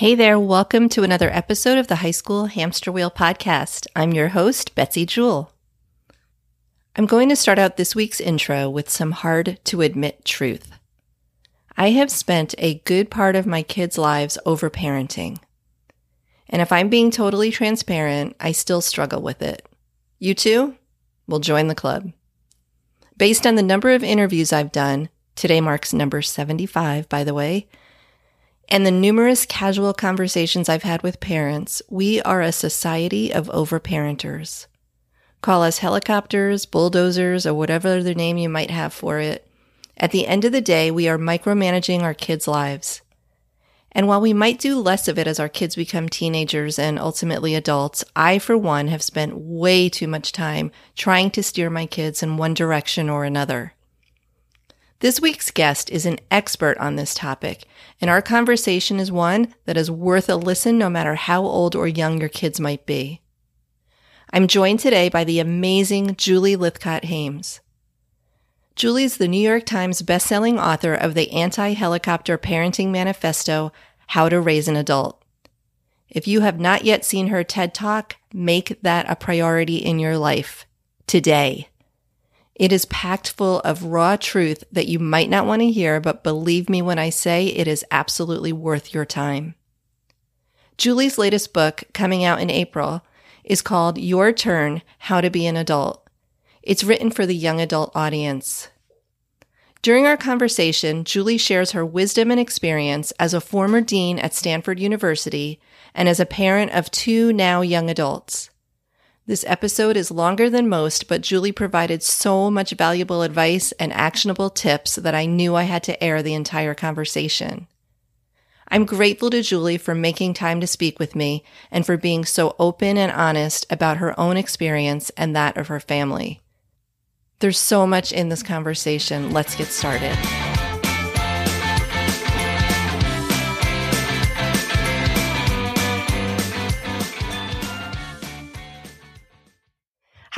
Hey there, welcome to another episode of the High School Hamster Wheel Podcast. I'm your host, Betsy Jewell. I'm going to start out this week's intro with some hard to admit truth. I have spent a good part of my kids' lives overparenting. And if I'm being totally transparent, I still struggle with it. You too? Well, join the club. Based on the number of interviews I've done, today marks number 75, by the way, and the numerous casual conversations I've had with parents, we are a society of overparenters. Call us helicopters, bulldozers, or whatever other name you might have for it. At the end of the day, we are micromanaging our kids' lives. And while we might do less of it as our kids become teenagers and ultimately adults, I, for one, have spent way too much time trying to steer my kids in one direction or another. This week's guest is an expert on this topic, and our conversation is one that is worth a listen no matter how old or young your kids might be. I'm joined today by the amazing Julie Lythcott Haims. Julie is the New York Times bestselling author of the anti helicopter parenting manifesto, How to Raise an Adult. If you have not yet seen her TED Talk, make that a priority in your life today. It is packed full of raw truth that you might not want to hear, but believe me when I say it is absolutely worth your time. Julie's latest book, coming out in April, is called Your Turn How to Be an Adult. It's written for the young adult audience. During our conversation, Julie shares her wisdom and experience as a former dean at Stanford University and as a parent of two now young adults. This episode is longer than most, but Julie provided so much valuable advice and actionable tips that I knew I had to air the entire conversation. I'm grateful to Julie for making time to speak with me and for being so open and honest about her own experience and that of her family. There's so much in this conversation. Let's get started.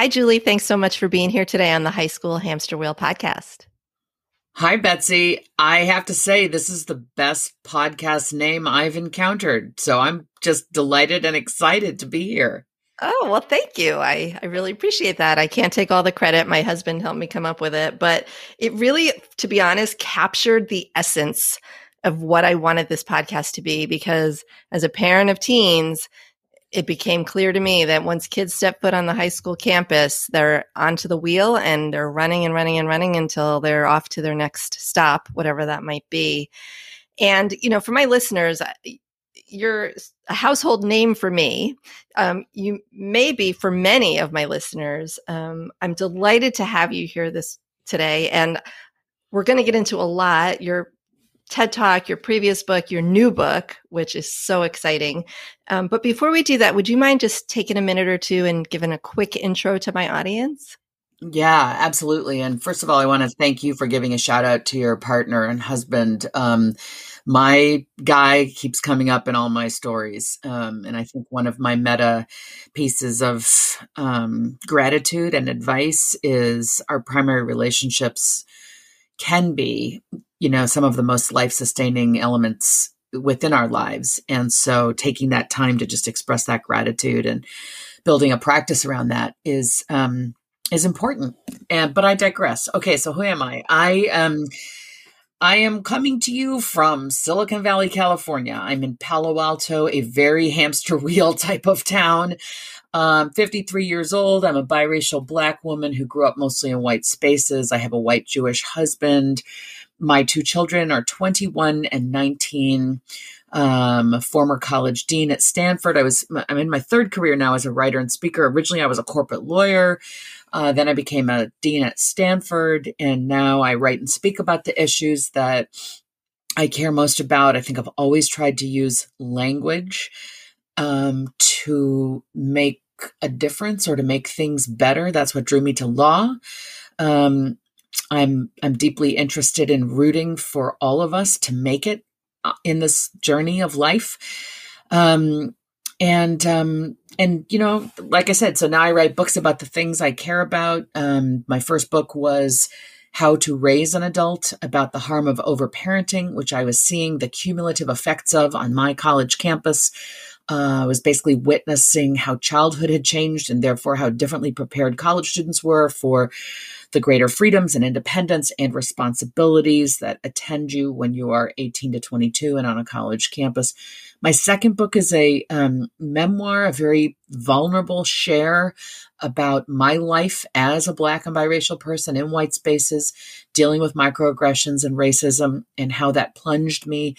Hi, Julie. Thanks so much for being here today on the High School Hamster Wheel podcast. Hi, Betsy. I have to say, this is the best podcast name I've encountered. So I'm just delighted and excited to be here. Oh, well, thank you. I, I really appreciate that. I can't take all the credit. My husband helped me come up with it, but it really, to be honest, captured the essence of what I wanted this podcast to be because as a parent of teens, it became clear to me that once kids step foot on the high school campus, they're onto the wheel and they're running and running and running until they're off to their next stop, whatever that might be. And, you know, for my listeners, you're a household name for me. Um, you may be for many of my listeners. Um, I'm delighted to have you here this today. And we're going to get into a lot. You're TED Talk, your previous book, your new book, which is so exciting. Um, but before we do that, would you mind just taking a minute or two and giving a quick intro to my audience? Yeah, absolutely. And first of all, I want to thank you for giving a shout out to your partner and husband. Um, my guy keeps coming up in all my stories. Um, and I think one of my meta pieces of um, gratitude and advice is our primary relationships can be you know, some of the most life sustaining elements within our lives. And so taking that time to just express that gratitude and building a practice around that is, um, is important. And, but I digress. Okay. So who am I? I, um, I am coming to you from Silicon Valley, California. I'm in Palo Alto, a very hamster wheel type of town. Um, 53 years old. I'm a biracial black woman who grew up mostly in white spaces. I have a white Jewish husband. My two children are 21 and 19. Um, former college dean at Stanford. I was I'm in my third career now as a writer and speaker. Originally, I was a corporate lawyer. Uh, then I became a dean at Stanford, and now I write and speak about the issues that I care most about. I think I've always tried to use language um, to make a difference or to make things better. That's what drew me to law. Um, I'm I'm deeply interested in rooting for all of us to make it uh, in this journey of life. Um, and um, and you know, like I said, so now I write books about the things I care about. Um, my first book was How to Raise an Adult, about the harm of overparenting, which I was seeing the cumulative effects of on my college campus. Uh, I was basically witnessing how childhood had changed and therefore how differently prepared college students were for the greater freedoms and independence and responsibilities that attend you when you are 18 to 22 and on a college campus. My second book is a um, memoir, a very vulnerable share about my life as a Black and biracial person in white spaces, dealing with microaggressions and racism, and how that plunged me,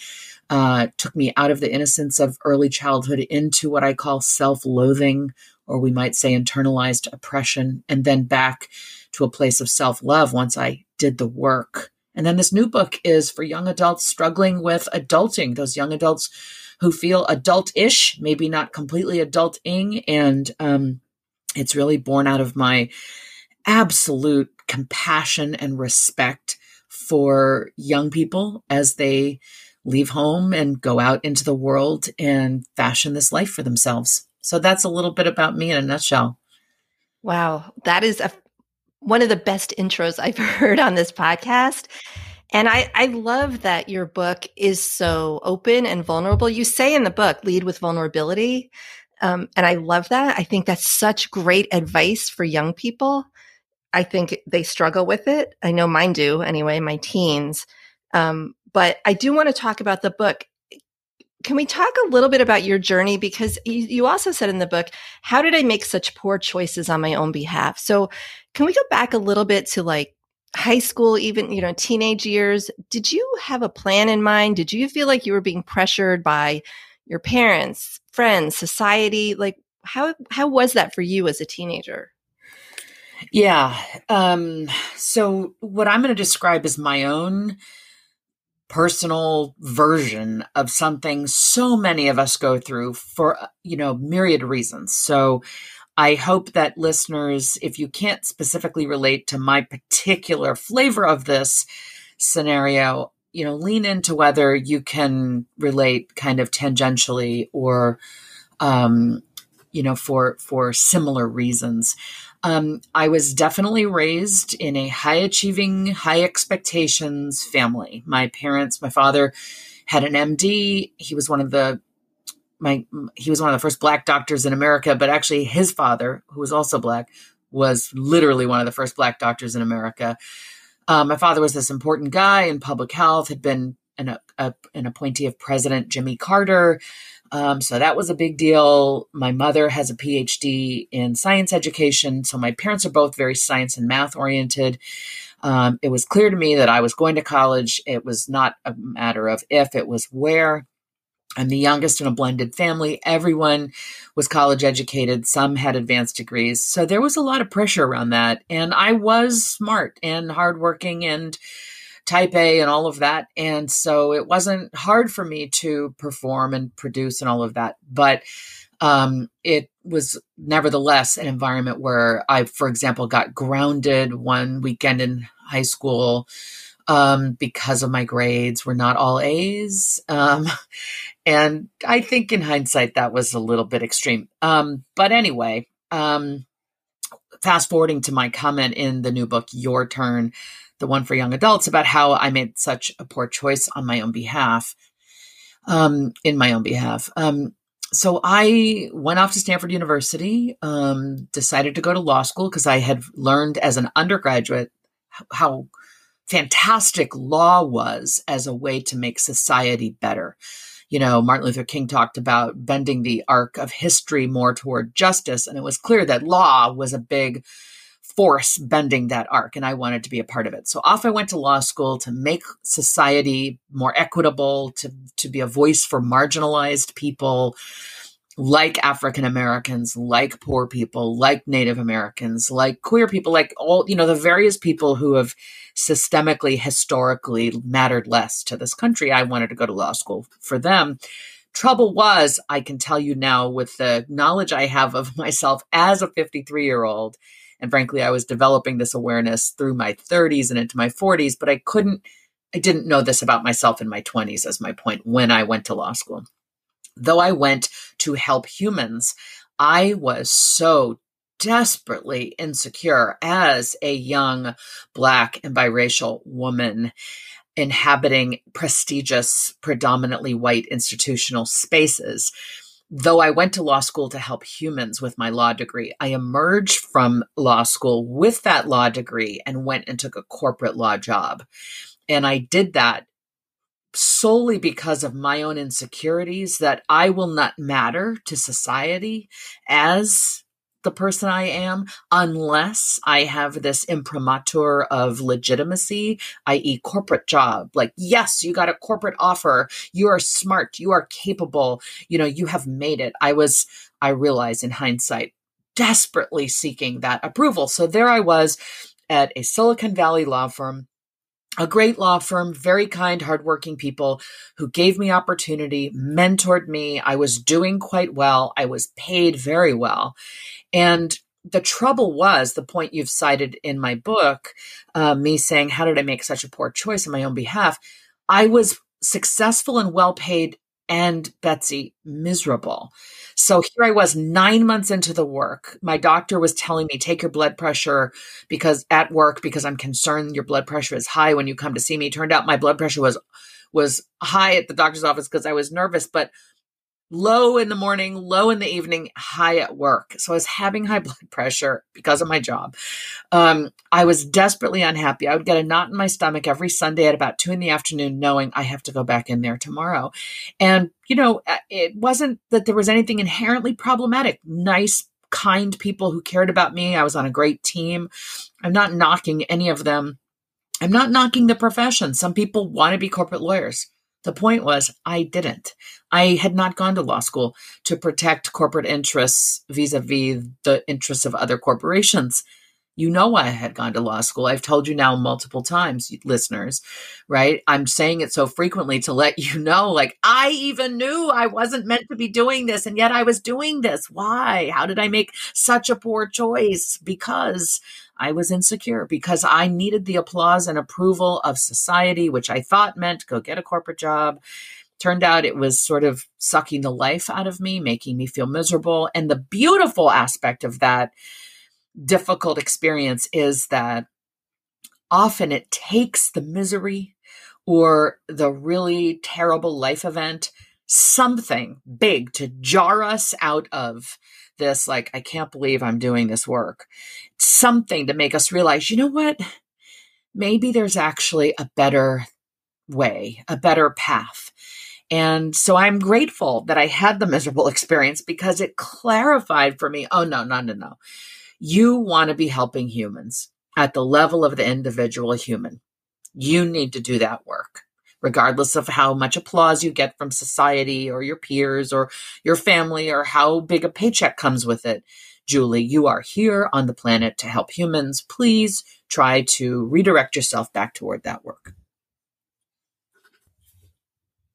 uh, took me out of the innocence of early childhood into what I call self loathing, or we might say internalized oppression, and then back to a place of self love once I did the work. And then this new book is for young adults struggling with adulting, those young adults who feel adult ish, maybe not completely adulting. And um, it's really born out of my absolute compassion and respect for young people as they leave home and go out into the world and fashion this life for themselves. So that's a little bit about me in a nutshell. Wow, that is a one of the best intros I've heard on this podcast. And I, I love that your book is so open and vulnerable. You say in the book, lead with vulnerability. Um, and I love that. I think that's such great advice for young people. I think they struggle with it. I know mine do anyway, my teens. Um, but I do want to talk about the book. Can we talk a little bit about your journey? Because you, also said in the book, how did I make such poor choices on my own behalf? So can we go back a little bit to like high school, even, you know, teenage years? Did you have a plan in mind? Did you feel like you were being pressured by your parents, friends, society? Like how, how was that for you as a teenager? Yeah. Um, so what I'm going to describe is my own personal version of something so many of us go through for you know myriad reasons. So i hope that listeners if you can't specifically relate to my particular flavor of this scenario you know lean into whether you can relate kind of tangentially or um you know for for similar reasons um, I was definitely raised in a high achieving, high expectations family. My parents, my father had an MD. He was one of the my he was one of the first black doctors in America, but actually his father, who was also black, was literally one of the first black doctors in America. Um, my father was this important guy in public health, had been an, a, an appointee of President Jimmy Carter. Um, so that was a big deal. My mother has a PhD in science education. So my parents are both very science and math oriented. Um, it was clear to me that I was going to college. It was not a matter of if, it was where. I'm the youngest in a blended family. Everyone was college educated. Some had advanced degrees. So there was a lot of pressure around that. And I was smart and hardworking and type A and all of that. And so it wasn't hard for me to perform and produce and all of that. But um, it was nevertheless an environment where I, for example, got grounded one weekend in high school um, because of my grades were not all A's. Um, and I think in hindsight, that was a little bit extreme. Um, but anyway, um, fast forwarding to my comment in the new book, Your Turn, the one for young adults, about how I made such a poor choice on my own behalf, um, in my own behalf. Um, so I went off to Stanford University, um, decided to go to law school because I had learned as an undergraduate how fantastic law was as a way to make society better. You know, Martin Luther King talked about bending the arc of history more toward justice, and it was clear that law was a big force bending that arc and I wanted to be a part of it. So off I went to law school to make society more equitable, to to be a voice for marginalized people like African Americans, like poor people, like Native Americans, like queer people, like all, you know, the various people who have systemically, historically mattered less to this country. I wanted to go to law school for them. Trouble was, I can tell you now with the knowledge I have of myself as a 53 year old, and frankly, I was developing this awareness through my 30s and into my 40s, but I couldn't, I didn't know this about myself in my 20s, as my point, when I went to law school. Though I went to help humans, I was so desperately insecure as a young Black and biracial woman inhabiting prestigious, predominantly white institutional spaces. Though I went to law school to help humans with my law degree, I emerged from law school with that law degree and went and took a corporate law job. And I did that solely because of my own insecurities that I will not matter to society as the person I am unless I have this imprimatur of legitimacy, i.e., corporate job. Like, yes, you got a corporate offer. You are smart. You are capable. You know, you have made it. I was, I realize in hindsight, desperately seeking that approval. So there I was at a Silicon Valley law firm a great law firm, very kind, hardworking people who gave me opportunity, mentored me. I was doing quite well. I was paid very well. And the trouble was the point you've cited in my book, uh, me saying, How did I make such a poor choice on my own behalf? I was successful and well paid and Betsy miserable. So here I was nine months into the work. My doctor was telling me, take your blood pressure because at work, because I'm concerned your blood pressure is high when you come to see me. Turned out my blood pressure was was high at the doctor's office because I was nervous, but low in the morning, low in the evening, high at work. So I was having high blood pressure because of my job. Um, I was desperately unhappy. I would get a knot in my stomach every Sunday at about two in the afternoon, knowing I have to go back in there tomorrow. And, you know, uh, it wasn't that there was anything inherently problematic. Nice, kind people who cared about me. I was on a great team. I'm not knocking any of them. I'm not knocking the profession. Some people want to be corporate lawyers. The point was, I didn't. I had not gone to law school to protect corporate interests vis a vis the interests of other corporations. You know why I had gone to law school. I've told you now multiple times, listeners, right? I'm saying it so frequently to let you know, like, I even knew I wasn't meant to be doing this, and yet I was doing this. Why? How did I make such a poor choice? Because I was insecure because I needed the applause and approval of society, which I thought meant go get a corporate job. Turned out it was sort of sucking the life out of me, making me feel miserable. And the beautiful aspect of that difficult experience is that often it takes the misery or the really terrible life event, something big to jar us out of this like i can't believe i'm doing this work. Something to make us realize you know what? Maybe there's actually a better way a better path. And so i'm grateful that i had the miserable experience because it clarified for me oh no no no no. You want to be helping humans at the level of the individual human. You need to do that work regardless of how much applause you get from society or your peers or your family or how big a paycheck comes with it. Julie, you are here on the planet to help humans. Please try to redirect yourself back toward that work.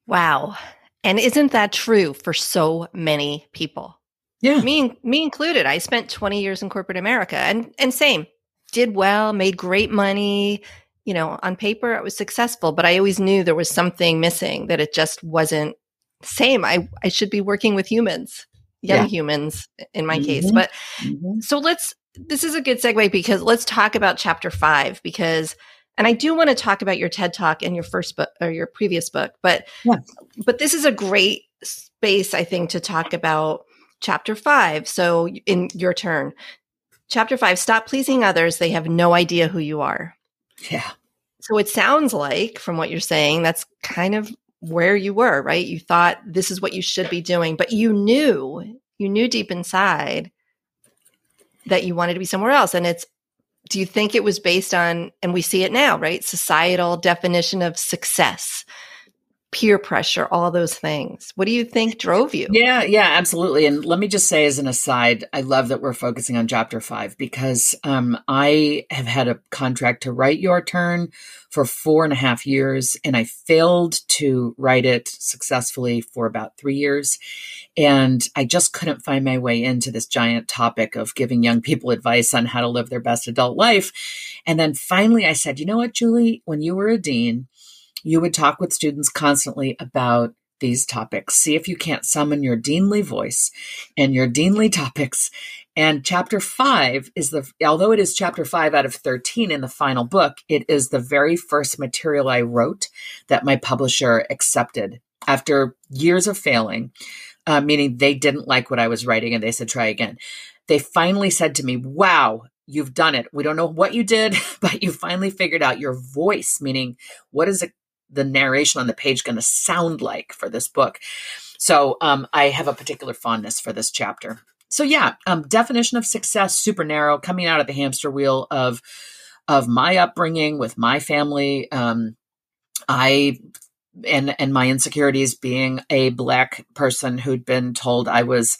Wow. And isn't that true for so many people? Yeah. Me me included. I spent 20 years in corporate America and and same. Did well, made great money, you know, on paper it was successful, but I always knew there was something missing that it just wasn't same. I, I should be working with humans, young yeah. humans in my mm-hmm. case. But mm-hmm. so let's, this is a good segue because let's talk about chapter five because, and I do want to talk about your TED talk and your first book or your previous book, but, yeah. but this is a great space, I think, to talk about chapter five. So in your turn, chapter five, stop pleasing others. They have no idea who you are. Yeah. So it sounds like, from what you're saying, that's kind of where you were, right? You thought this is what you should be doing, but you knew, you knew deep inside that you wanted to be somewhere else. And it's, do you think it was based on, and we see it now, right? Societal definition of success peer pressure, all those things. What do you think drove you? Yeah, yeah, absolutely. And let me just say as an aside, I love that we're focusing on chapter five because um, I have had a contract to write Your Turn for four and a half years, and I failed to write it successfully for about three years. And I just couldn't find my way into this giant topic of giving young people advice on how to live their best adult life. And then finally I said, you know what, Julie, when you were a dean, you would talk with students constantly about these topics. See if you can't summon your deanly voice and your deanly topics And chapter five is the, although it is chapter five out of 13 in the final book, it is the very first material I wrote that my publisher accepted after years of failing, uh, meaning they didn't like what I was writing and they said, try again. They finally said to me, wow, you've done it. We don't know what you did, but you finally figured out your voice, meaning what is it, the narration on the page going to sound like for this book? So um, I have a particular fondness for this chapter. So yeah, um, definition of success super narrow, coming out of the hamster wheel of of my upbringing with my family. Um, I and and my insecurities being a black person who'd been told I was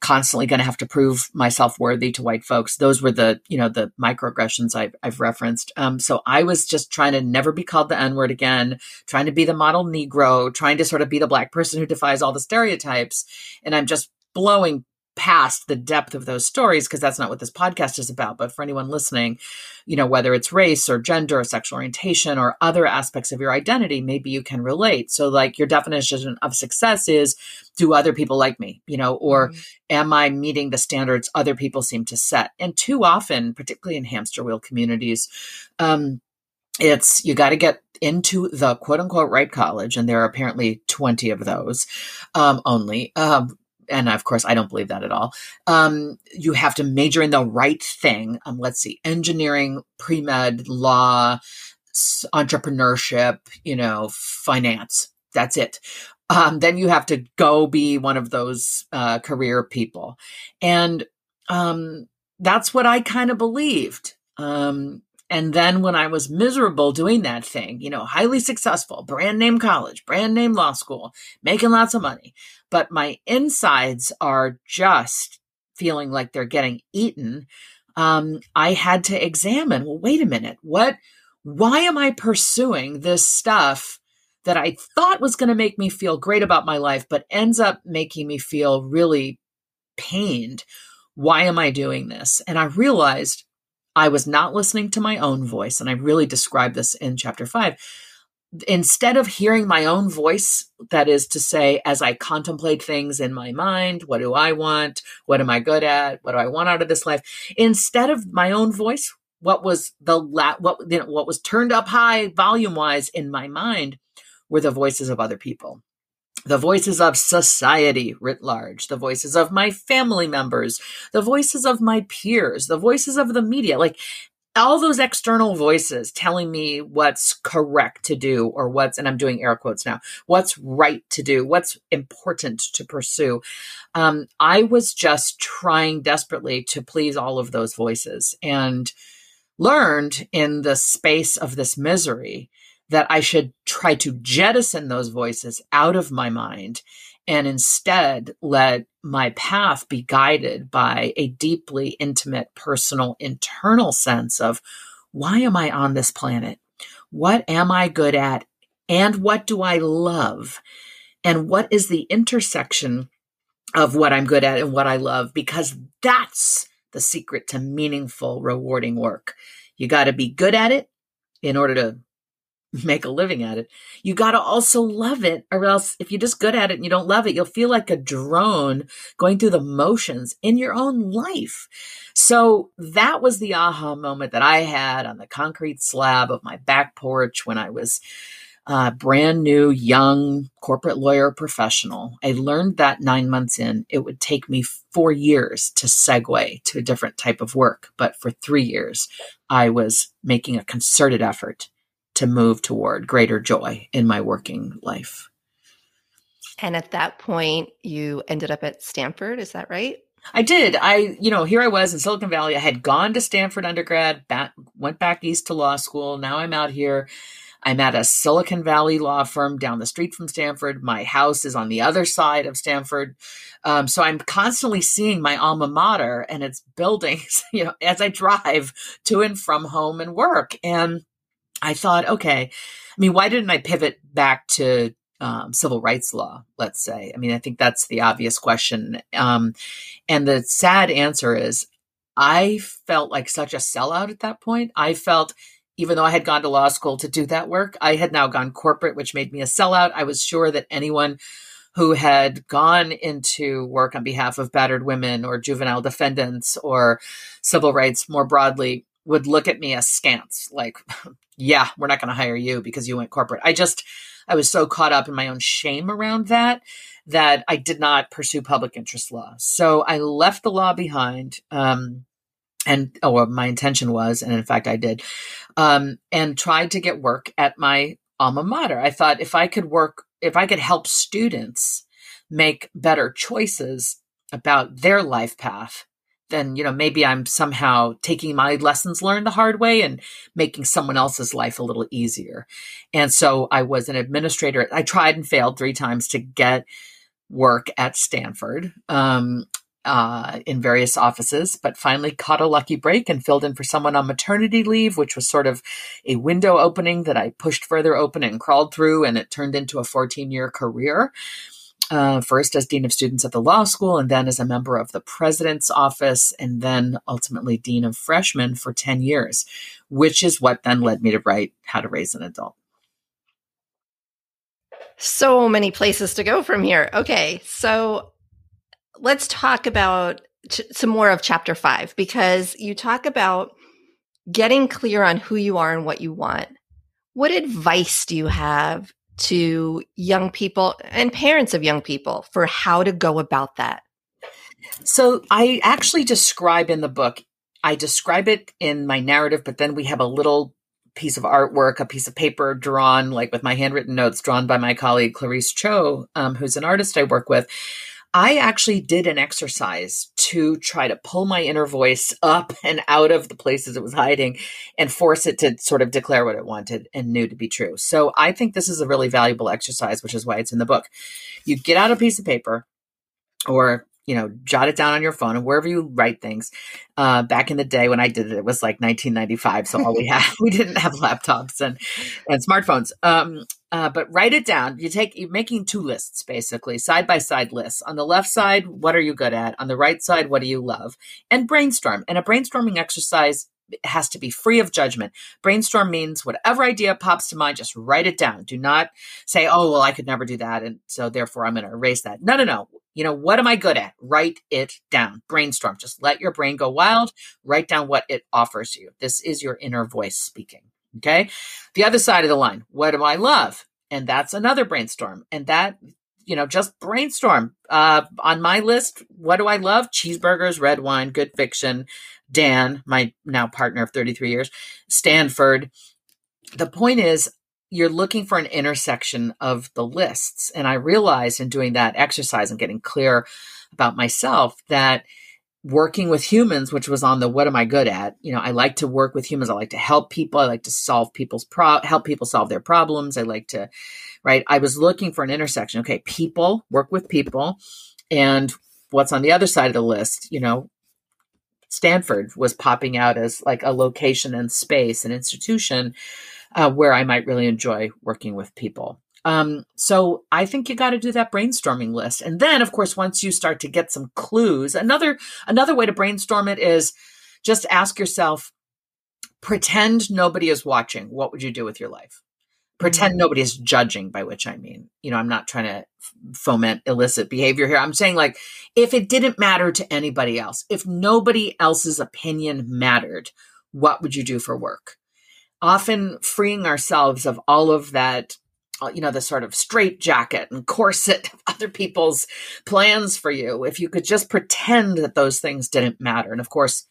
constantly going to have to prove myself worthy to white folks. Those were the, you know, the microaggressions I've, I've referenced. Um, so I was just trying to never be called the N word again, trying to be the model Negro, trying to sort of be the black person who defies all the stereotypes. And I'm just blowing past the depth of those stories because that's not what this podcast is about but for anyone listening you know whether it's race or gender or sexual orientation or other aspects of your identity maybe you can relate so like your definition of success is do other people like me you know or mm-hmm. am i meeting the standards other people seem to set and too often particularly in hamster wheel communities um it's you got to get into the quote unquote right college, and there are apparently 20 of those um, only. Um, and of course, I don't believe that at all. Um, you have to major in the right thing. Um, let's see, engineering, pre med, law, entrepreneurship, you know, finance. That's it. Um, then you have to go be one of those uh, career people, and um, that's what I kind of believed. Um, and then when I was miserable doing that thing, you know, highly successful, brand name college, brand name law school, making lots of money, but my insides are just feeling like they're getting eaten. Um, I had to examine, well, wait a minute, what, why am I pursuing this stuff that I thought was going to make me feel great about my life, but ends up making me feel really pained? Why am I doing this? And I realized I was not listening to my own voice. And I really describe this in chapter five. Instead of hearing my own voice, that is to say, as I contemplate things in my mind, what do I want? What am I good at? What do I want out of this life? Instead of my own voice, what was the la- what you know, what was turned up high volume wise in my mind were the voices of other people the voices of society writ large, the voices of my family members, the voices of my peers, the voices of the media, like all those external voices telling me what's correct to do or what's, and I'm doing air quotes now, what's right to do, what's important to pursue. Um, I was just trying desperately to please all of those voices and learned in the space of this misery that I should try to jettison those voices out of my mind and instead let my path be guided by a deeply intimate, personal, internal sense of why am I on this planet? What am I good at? And what do I love? And what is the intersection of what I'm good at and what I love? Because that's the secret to meaningful, rewarding work. You got to be good at it in order to make a living at it. You got to also love it, or else if you're just good at it and you don't love it, you'll feel like a drone going through the motions in your own life. So that was the aha moment that I had on the concrete slab of my back porch when I was a brand new, young corporate lawyer professional. I learned that nine months in, it would take me four years to segue to a different type of work. But for three years, I was making a concerted effort to move toward greater joy in my working life. And at that point, you ended up at Stanford, is that right? I did. I, you know, here I was in Silicon Valley. I had gone to Stanford undergrad, back, went back east to law school. Now I'm out here. I'm at a Silicon Valley law firm down the street from Stanford. My house is on the other side of Stanford. Um, so I'm constantly seeing my alma mater and its buildings, you know, as I drive to and from home and work. And I thought, okay, I mean, why didn't I pivot back to um, civil rights law, let's say? I mean, I think that's the obvious question. Um, and the sad answer is I felt like such a sellout at that point. I felt, even though I had gone to law school to do that work, I had now gone corporate, which made me a sellout. I was sure that anyone who had gone into work on behalf of battered women or juvenile defendants or civil rights more broadly would look at me askance like yeah we're not going to hire you because you went corporate. I just i was so caught up in my own shame around that that i did not pursue public interest law. So i left the law behind um, and oh well, my intention was and in fact i did um, and tried to get work at my alma mater. I thought if i could work if I could help students make better choices about their life path, then you know maybe I'm somehow taking my lessons learned the hard way and making someone else's life a little easier. And so I was an administrator. I tried and failed three times to get work at Stanford. Um, uh, in various offices, but finally caught a lucky break and filled in for someone on maternity leave, which was sort of a window opening that I pushed further open and crawled through, and it turned into a 14 year career. Uh, first as dean of students at the law school, and then as a member of the president's office, and then ultimately dean of freshmen for 10 years, which is what then led me to write How to Raise an Adult. So many places to go from here. Okay, so let's talk about ch- some more of chapter five because you talk about getting clear on who you are and what you want. What advice do you have to young people and parents of young people for how to go about that? So, I actually describe in the book, I describe it in my narrative, but then we have a little piece of artwork, a piece of paper drawn, like with my handwritten notes, drawn by my colleague Clarice Cho, um, who's an artist I work with, I actually did an exercise to try to pull my inner voice up and out of the places it was hiding and force it to sort of declare what it wanted and knew to be true. So I think this is a really valuable exercise, which is why it's in the book. You get out a piece of paper or you know, jot it down on your phone and wherever you write things. Uh, back in the day when I did it, it was like 1995, so all we had we didn't have laptops and and smartphones. Um, uh, but write it down. You take you're making two lists basically, side by side lists. On the left side, what are you good at? On the right side, what do you love? And brainstorm. And a brainstorming exercise has to be free of judgment. Brainstorm means whatever idea pops to mind, just write it down. Do not say, oh, well, I could never do that. And so therefore I'm going to erase that. No, no, no. You know, what am I good at? Write it down. Brainstorm. Just let your brain go wild. Write down what it offers you. This is your inner voice speaking. Okay. The other side of the line. What do I love? And that's another brainstorm. And that, you know, just brainstorm. Uh, on my list, what do I love? Cheeseburgers, red wine, good fiction, Dan, my now partner of 33 years, Stanford. The point is, you're looking for an intersection of the lists. And I realized in doing that exercise and getting clear about myself that working with humans, which was on the what am I good at? You know, I like to work with humans. I like to help people. I like to solve people's pro help people solve their problems. I like to, right? I was looking for an intersection. Okay, people, work with people. And what's on the other side of the list, you know, Stanford was popping out as like a location and space, an institution uh, where I might really enjoy working with people. Um, so I think you got to do that brainstorming list. And then, of course, once you start to get some clues, another another way to brainstorm it is just ask yourself, pretend nobody is watching. What would you do with your life? Pretend nobody is judging, by which I mean, you know, I'm not trying to foment illicit behavior here. I'm saying, like, if it didn't matter to anybody else, if nobody else's opinion mattered, what would you do for work? Often freeing ourselves of all of that uh, you know the sort of straight jacket and corset of other people's plans for you if you could just pretend that those things didn't matter and of course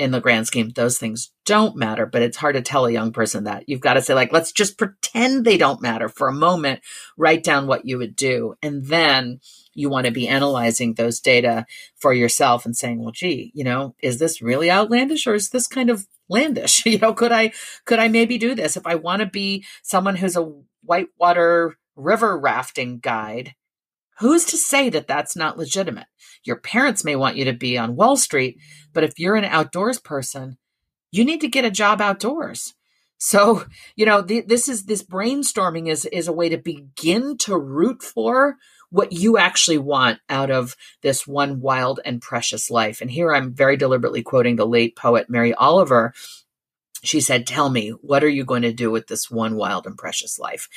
in the grand scheme, those things don't matter, but it's hard to tell a young person that. You've got to say, like, let's just pretend they don't matter for a moment, write down what you would do. And then you want to be analyzing those data for yourself and saying, well, gee, you know, is this really outlandish or is this kind of landish? you know, could I, could I maybe do this? If I want to be someone who's a whitewater river rafting guide, who's to say that that's not legitimate? Your parents may want you to be on Wall Street, but if you're an outdoors person, you need to get a job outdoors. So, you know, this is this brainstorming is is a way to begin to root for what you actually want out of this one wild and precious life. And here I'm very deliberately quoting the late poet Mary Oliver. She said, "Tell me, what are you going to do with this one wild and precious life?"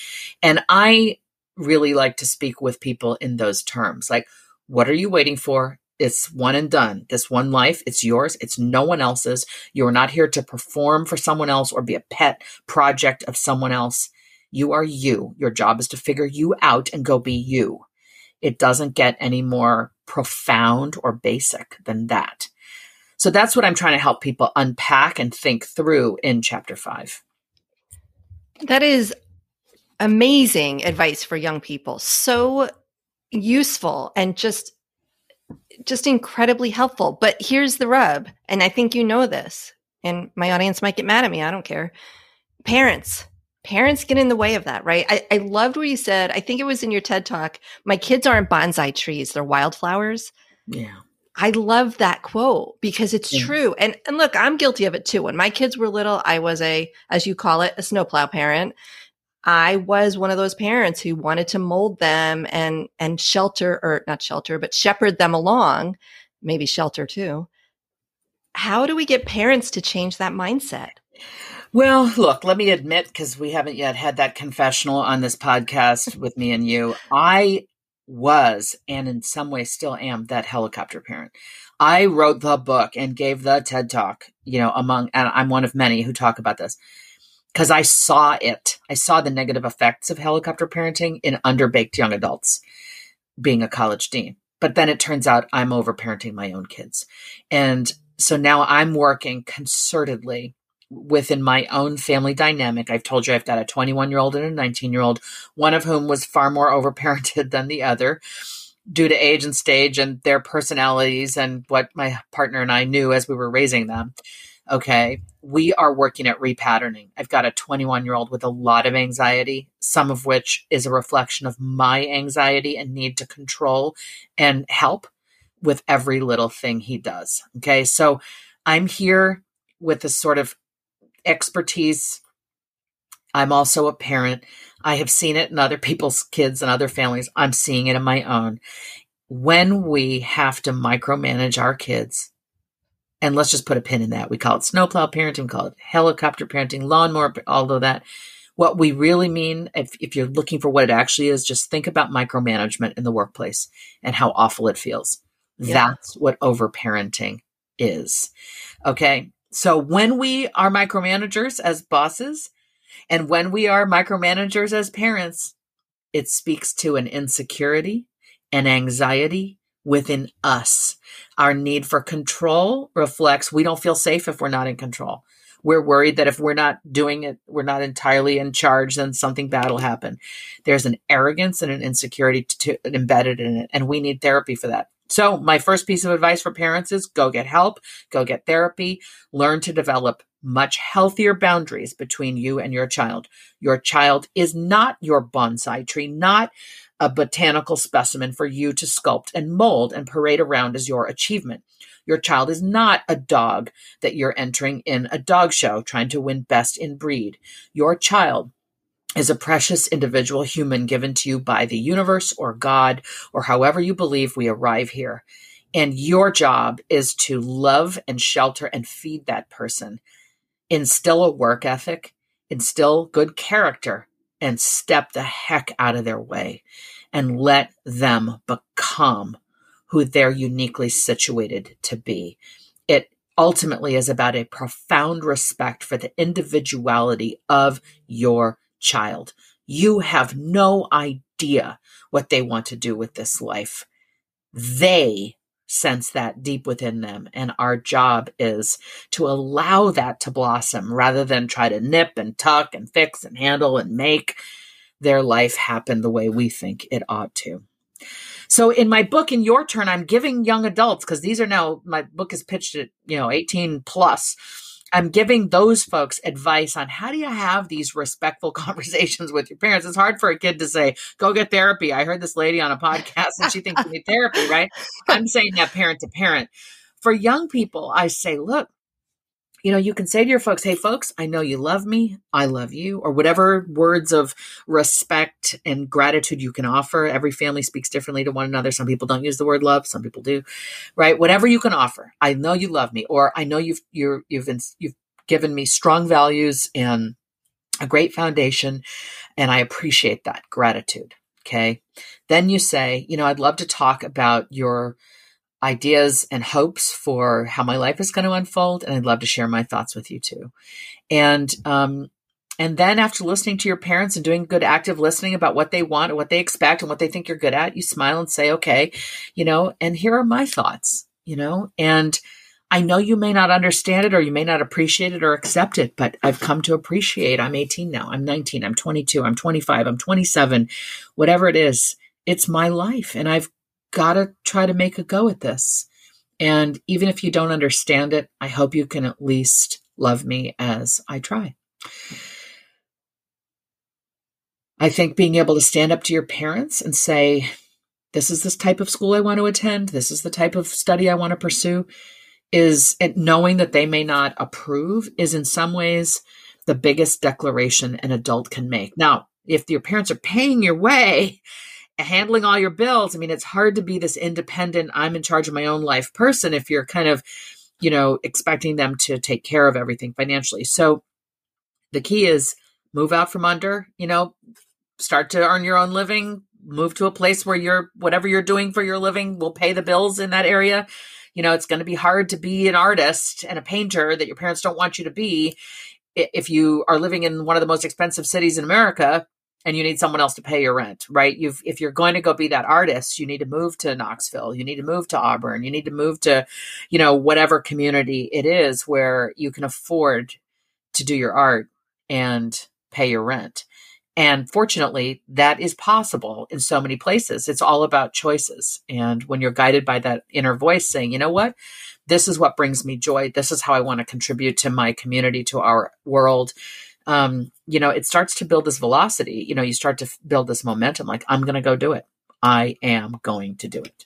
And I really like to speak with people in those terms. Like, what are you waiting for? It's one and done. This one life, it's yours. It's no one else's. You are not here to perform for someone else or be a pet project of someone else. You are you. Your job is to figure you out and go be you. It doesn't get any more profound or basic than that. So that's what I'm trying to help people unpack and think through in chapter five. That is amazing advice for young people. So useful and just just incredibly helpful. But here's the rub, and I think you know this, and my audience might get mad at me. I don't care. Parents, parents get in the way of that, right? I, I loved what you said. I think it was in your TED talk. My kids aren't bonsai trees; they're wildflowers. Yeah. I love that quote because it's Yeah. true. And and look, I'm guilty of it too. When my kids were little, I was a, as you call it, a snowplow parent. I was one of those parents who wanted to mold them and and shelter or not shelter, but shepherd them along, maybe shelter too. How do we get parents to change that mindset? Well, look, let me admit, because we haven't yet had that confessional on this podcast with me and you. I was, and in some ways still am, that helicopter parent. I wrote the book and gave the TED talk, you know, among, and I'm one of many who talk about this because I saw it. I saw the negative effects of helicopter parenting in underbaked young adults being a college dean. But then it turns out I'm overparenting my own kids. And so now I'm working concertedly within my own family dynamic. I've told you I've got a 21 year old and a 19 year old, one of whom was far more overparented than the other due to age and stage and their personalities and what my partner and I knew as we were raising them. Okay. We are working at repatterning. I've got a 21 year old with a lot of anxiety, some of which is a reflection of my anxiety and need to control and help with every little thing he does. Okay. So I'm here with this sort of expertise. I'm also a parent. I have seen it in other people's kids and other families. I'm seeing it in my own. When we have to micromanage our kids, and let's just put a pin in that. We call it snowplow parenting, we call it helicopter parenting, lawnmower, all of that. What we really mean, if, if you're looking for what it actually is, just think about micromanagement in the workplace and how awful it feels. Yeah. That's what overparenting is. Okay. So when we are micromanagers as bosses and when we are micromanagers as parents, it speaks to an insecurity an anxiety within us. Our need for control reflects we don't feel safe if we're not in control. We're worried that if we're not doing it, we're not entirely in charge, then something bad will happen. There's an arrogance and an insecurity to, to, embedded in it, and we need therapy for that. So, my first piece of advice for parents is go get help, go get therapy, learn to develop much healthier boundaries between you and your child. Your child is not your bonsai tree, not a botanical specimen for you to sculpt and mold and parade around as your achievement. Your child is not a dog that you're entering in a dog show trying to win best in breed. Your child is a precious individual human given to you by the universe or God or however you believe we arrive here. And your job is to love and shelter and feed that person, instill a work ethic, instill good character, and step the heck out of their way and let them become who they're uniquely situated to be. It ultimately is about a profound respect for the individuality of your child. You have no idea what they want to do with this life. They sense that deep within them. And our job is to allow that to blossom rather than try to nip and tuck and fix and handle and make their life happen the way we think it ought to. So in my book, in your turn, I'm giving young adults, because these are now, my book is pitched at, you know, 18 plus. I'm giving those folks advice on how do you have these respectful conversations with your parents. It's hard for a kid to say, go get therapy. I heard this lady on a podcast and she thinks you need therapy, right? I'm saying that parent to parent. For young people, I say, look, you know, you can say to your folks, hey, folks, I know you love me. I love you, or whatever words of respect and gratitude you can offer. Every family speaks differently to one another. Some people don't use the word love, some people do, right? Whatever you can offer. I know you love me, or I know you've, you're, you've, you've given me strong values and a great foundation, and I appreciate that gratitude. Okay. Then you say, you know, I'd love to talk about your ideas and hopes for how my life is going to unfold. And I'd love to share my thoughts with you too. And, um, and then after listening to your parents and doing good active listening about what they want and what they expect and what they think you're good at, you smile and say, okay, you know, and here are my thoughts, you know, and I know you may not understand it or you may not appreciate it or accept it, but I've come to appreciate. I'm 18 now. I'm 19. I'm 22. I'm 25. I'm 27. Whatever it is, it's my life. And I've got to try to make a go at this. And even if you don't understand it, I hope you can at least love me as I try. I think being able to stand up to your parents and say, this is this type of school I want to attend, this is the type of study I want to pursue, is knowing that they may not approve is in some ways the biggest declaration an adult can make. Now, if your parents are paying your way, handling all your bills, I mean, it's hard to be this independent, I'm in charge of my own life person if you're kind of, you know, expecting them to take care of everything financially. So the key is move out from under, you know, start to earn your own living, move to a place where you're whatever you're doing for your living will pay the bills in that area you know, it's going to be hard to be an artist and a painter that your parents don't want you to be if you are living in one of the most expensive cities in America and you need someone else to pay your rent, right? You've if you're going to go be that artist, you need to move to Knoxville, you need to move to Auburn, you need to move to, you know, whatever community it is where you can afford to do your art and pay your rent. And fortunately, that is possible in so many places. It's all about choices. And when you're guided by that inner voice saying, you know what? This is what brings me joy. This is how I want to contribute to my community, to our world. Um, you know, it starts to build this velocity. You know, you start to f- build this momentum like, I'm going to go do it. I am going to do it.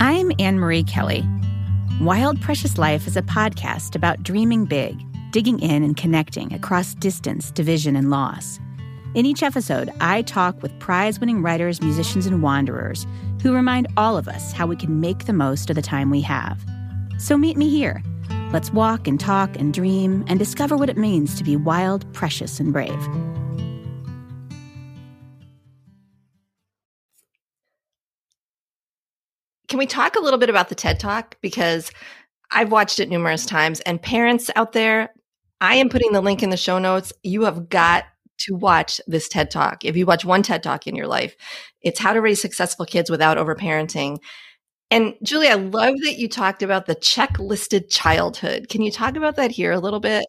I'm Anne Marie Kelly. Wild Precious Life is a podcast about dreaming big digging in and connecting across distance, division, and loss. In each episode, I talk with prize winning writers, musicians, and wanderers who remind all of us how we can make the most of the time we have. So meet me here. Let's walk and talk and dream and discover what it means to be wild, precious, and brave. Can we talk a little bit about the TED Talk? Because I've watched it numerous times, and parents out there, I am putting the link in the show notes. You have got to watch this TED Talk. If you watch one TED Talk in your life, it's how to raise successful kids without overparenting. And Julie, I love that you talked about the checklisted childhood. Can you talk about that here a little bit?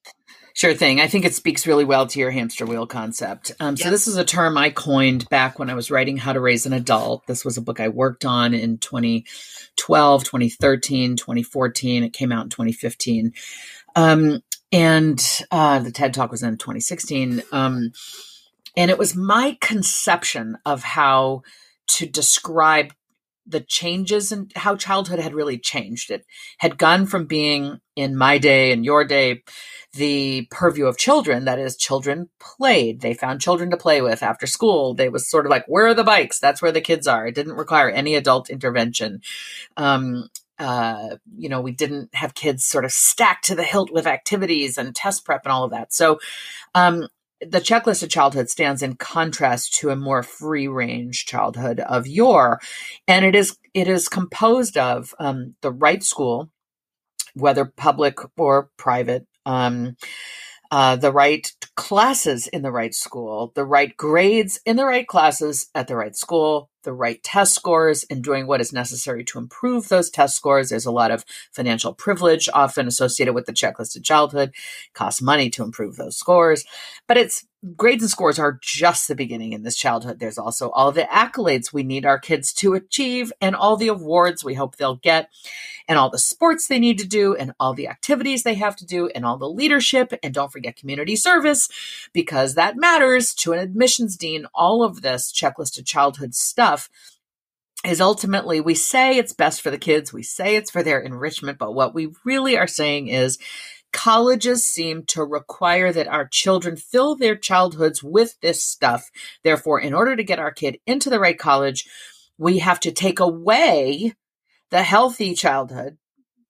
Sure thing. I think it speaks really well to your hamster wheel concept. Um, so, this is a term I coined back when I was writing How to Raise an Adult. This was a book I worked on in 2012, 2013, 2014. It came out in 2015. Um, and uh, the TED Talk was in 2016. Um, and it was my conception of how to describe the changes and how childhood had really changed. It had gone from being in my day and your day the purview of children. That is, children played. They found children to play with after school. They was sort of like, where are the bikes? That's where the kids are. It didn't require any adult intervention. Um, uh, you know, we didn't have kids sort of stacked to the hilt with activities and test prep and all of that. So, um, the checklist of childhood stands in contrast to a more free range childhood of yore, and it is it is composed of um, the right school, whether public or private, um, uh, the right classes in the right school, the right grades in the right classes at the right school, the right test scores and doing what is necessary to improve those test scores. There's a lot of financial privilege often associated with the checklist of childhood. It costs money to improve those scores, but it's grades and scores are just the beginning in this childhood. There's also all the accolades we need our kids to achieve and all the awards we hope they'll get and all the sports they need to do and all the activities they have to do and all the leadership. And don't forget community service because that matters to an admissions dean. All of this checklist of childhood stuff is ultimately we say it's best for the kids, we say it's for their enrichment, but what we really are saying is colleges seem to require that our children fill their childhoods with this stuff. Therefore, in order to get our kid into the right college, we have to take away the healthy childhood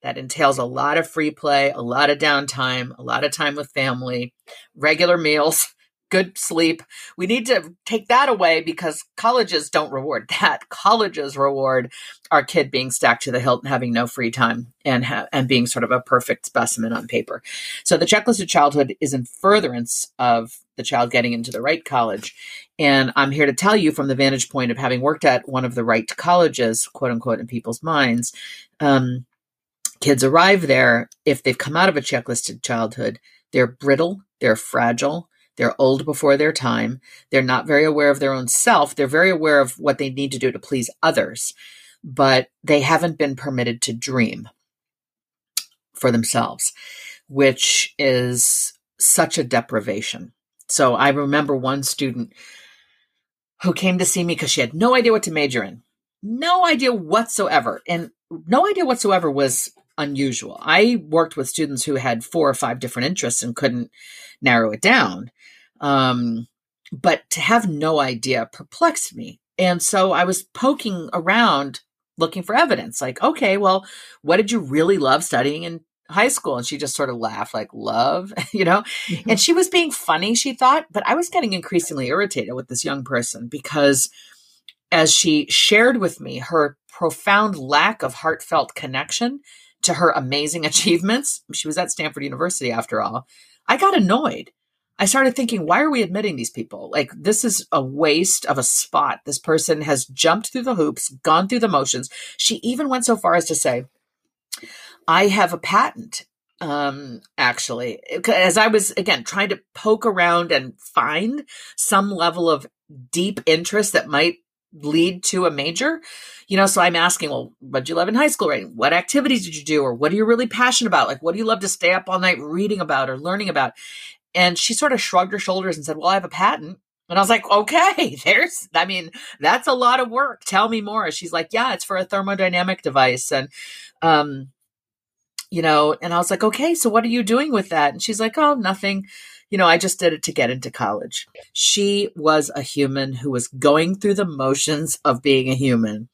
that entails a lot of free play, a lot of downtime, a lot of time with family, regular meals, good sleep. We need to take that away because colleges don't reward that. Colleges reward our kid being stacked to the hilt and having no free time and ha- and being sort of a perfect specimen on paper. So the checklist of childhood is in furtherance of the child getting into the right college. And I'm here to tell you from the vantage point of having worked at one of the right colleges, quote unquote, in people's minds. Um, kids arrive there if they've come out of a checklisted childhood they're brittle, they're fragile, they're old before their time, they're not very aware of their own self, they're very aware of what they need to do to please others, but they haven't been permitted to dream for themselves, which is such a deprivation. So I remember one student who came to see me because she had no idea what to major in. No idea whatsoever. And no idea whatsoever was unusual. I worked with students who had four or five different interests and couldn't narrow it down. Um, but to have no idea perplexed me. And so I was poking around looking for evidence like, okay, well, what did you really love studying in high school? And she just sort of laughed, like, love, you know? Mm-hmm. And she was being funny, she thought, but I was getting increasingly irritated with this young person because as she shared with me her profound lack of heartfelt connection to her amazing achievements, she was at Stanford University after all, I got annoyed. I started thinking, why are we admitting these people? Like, this is a waste of a spot. This person has jumped through the hoops, gone through the motions. She even went so far as to say, I have a patent, um, actually. As I was, again, trying to poke around and find some level of deep interest that might lead to a major? You know so i'm asking well what did you love in high school right? What activities did you do? Or what are you really passionate about? Like what do you love to stay up all night reading about or learning about? And she sort of shrugged her shoulders and said well i have a patent. And i was like okay there's i mean that's a lot of work. Tell me more. She's like yeah it's for a thermodynamic device. And um you know and i was like okay so what are you doing with that and she's like oh nothing you know, I just did it to get into college. She was a human who was going through the motions of being a human,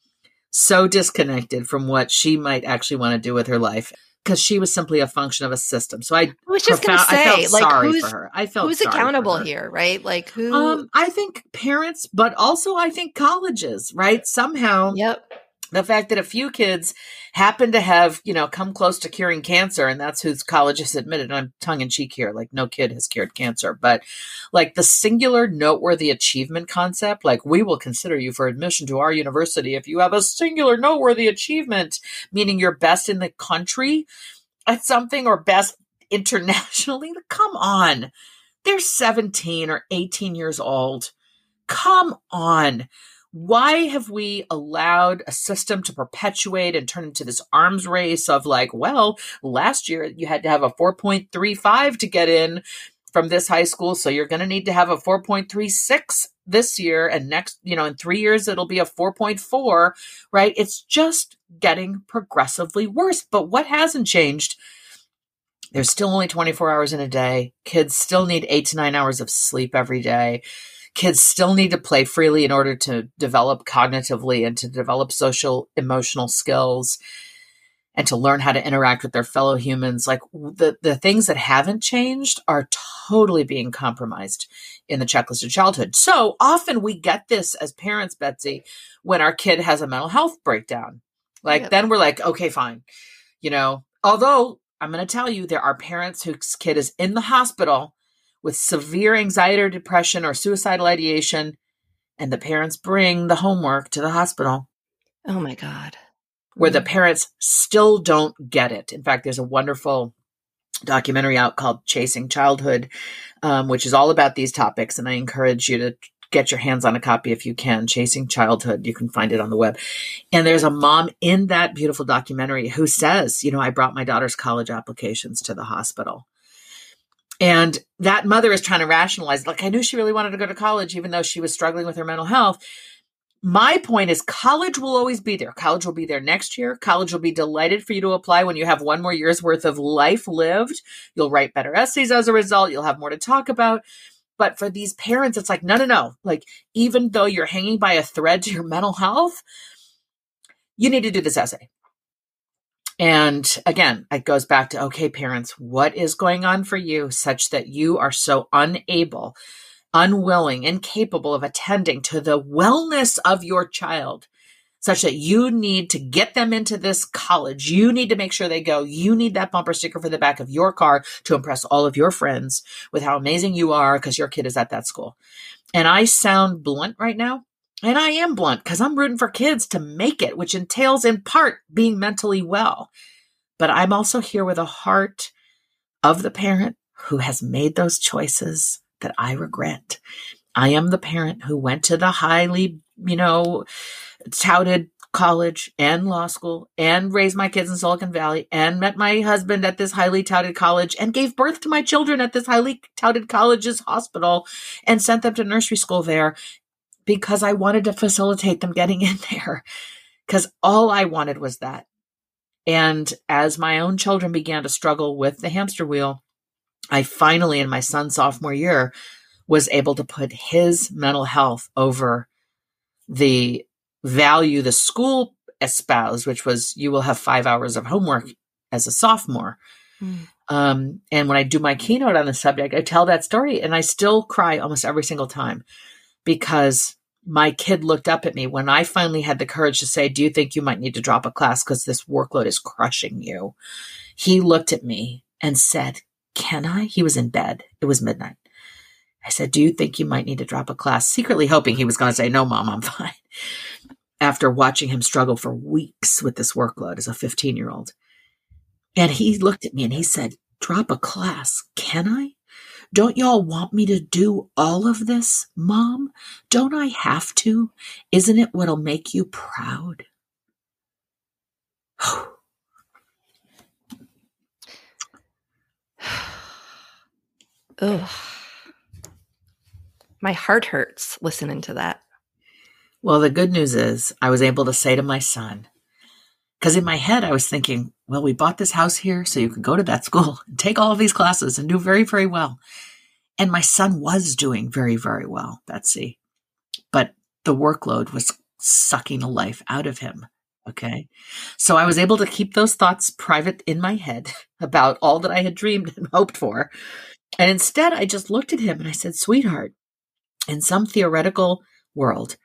so disconnected from what she might actually want to do with her life because she was simply a function of a system. So I, I was just going to say, like, who's, I felt who's accountable here, right? Like who? Um, I think parents, but also I think colleges, right? Somehow, yep the fact that a few kids happen to have, you know, come close to curing cancer, and that's whose college has admitted. I'm tongue in cheek here, like no kid has cured cancer, but like the singular noteworthy achievement concept, like we will consider you for admission to our university if you have a singular noteworthy achievement, meaning you're best in the country at something or best internationally. Come on. They're 17 or 18 years old. Come on why have we allowed a system to perpetuate and turn into this arms race of like, well, last year you had to have a 4.35 to get in from this high school, so you're going to need to have a 4.36 this year and next, you know, in 3 years it'll be a 4.4, right? It's just getting progressively worse. But what hasn't changed? There's still only 24 hours in a day. Kids still need 8 to 9 hours of sleep every day kids still need to play freely in order to develop cognitively and to develop social emotional skills and to learn how to interact with their fellow humans. Like the the things that haven't changed are totally being compromised in the checklist of childhood. So often we get this as parents betsy when our kid has a mental health breakdown. Like then we're like okay fine. You know although i'm going to tell you there are parents whose kid is in the hospital with severe anxiety or depression or suicidal ideation, and the parents bring the homework to the hospital. Oh my God. Where the mm. parents still don't get it. In fact, there's a wonderful documentary out called Chasing Childhood, um, which is all about these topics. And I encourage you to get your hands on a copy if you can. Chasing Childhood. You can find it on the web. And there's a mom in that beautiful documentary who says, you know, I brought my daughter's college applications to the hospital. And that mother is trying to rationalize, like, I knew she really wanted to go to college, even though she was struggling with her mental health. My point is, college will always be there. College will be there next year. College will be delighted for you to apply when you have one more year's worth of life lived. You'll write better essays as a result. You'll have more to talk about. But for these parents, it's like, no, no, no. Like, even though you're hanging by a thread to your mental health, you need to do this essay. And again, it goes back to okay, parents, what is going on for you such that you are so unable unwilling, incapable of attending to the wellness of your child, such that you need to get them into this college. You need to make sure they go. You need that bumper sticker for the back of your car to impress all of your friends with how amazing you are because your kid is at that school. And I sound blunt right now. And I am blunt because I'm rooting for kids to make it, which entails in part being mentally well. But I'm also here with a heart of the parent who has made those choices that I regret. I am the parent who went to the highly, you know, touted college and law school and raised my kids in Silicon Valley and met my husband at this highly touted college and gave birth to my children at this highly touted college's hospital and sent them to nursery school there because I wanted to facilitate them getting in there. Because all I wanted was that. And as my own children began to struggle with the hamster wheel, I finally, in my son's sophomore year, was able to put his mental health over the value the school espoused, which was you will have five hours of homework as a sophomore. Mm. Um, and when I do my keynote on the subject, I tell that story and I still cry almost every single time because my kid looked up at me when I finally had the courage to say, Do you think you might need to drop a class because this workload is crushing you? He looked at me and said, Can I? He was in bed. It was midnight. I said, Do you think you might need to drop a class? Secretly hoping he was going to say, No, mom, I'm fine. After watching him struggle for weeks with this workload as a 15 year old. And he looked at me and he said, Drop a class. Can I? Don't y'all want me to do all of this, Mom? Don't I have to? Isn't it what'll make you proud? Ugh. My heart hurts listening to that. Well, the good news is I was able to say to my son, because in my head I was thinking, well, we bought this house here so you can go to that school and take all of these classes and do very, very well. And my son was doing very, very well, Betsy. But the workload was sucking the life out of him. Okay. So I was able to keep those thoughts private in my head about all that I had dreamed and hoped for. And instead, I just looked at him and I said, Sweetheart, in some theoretical world,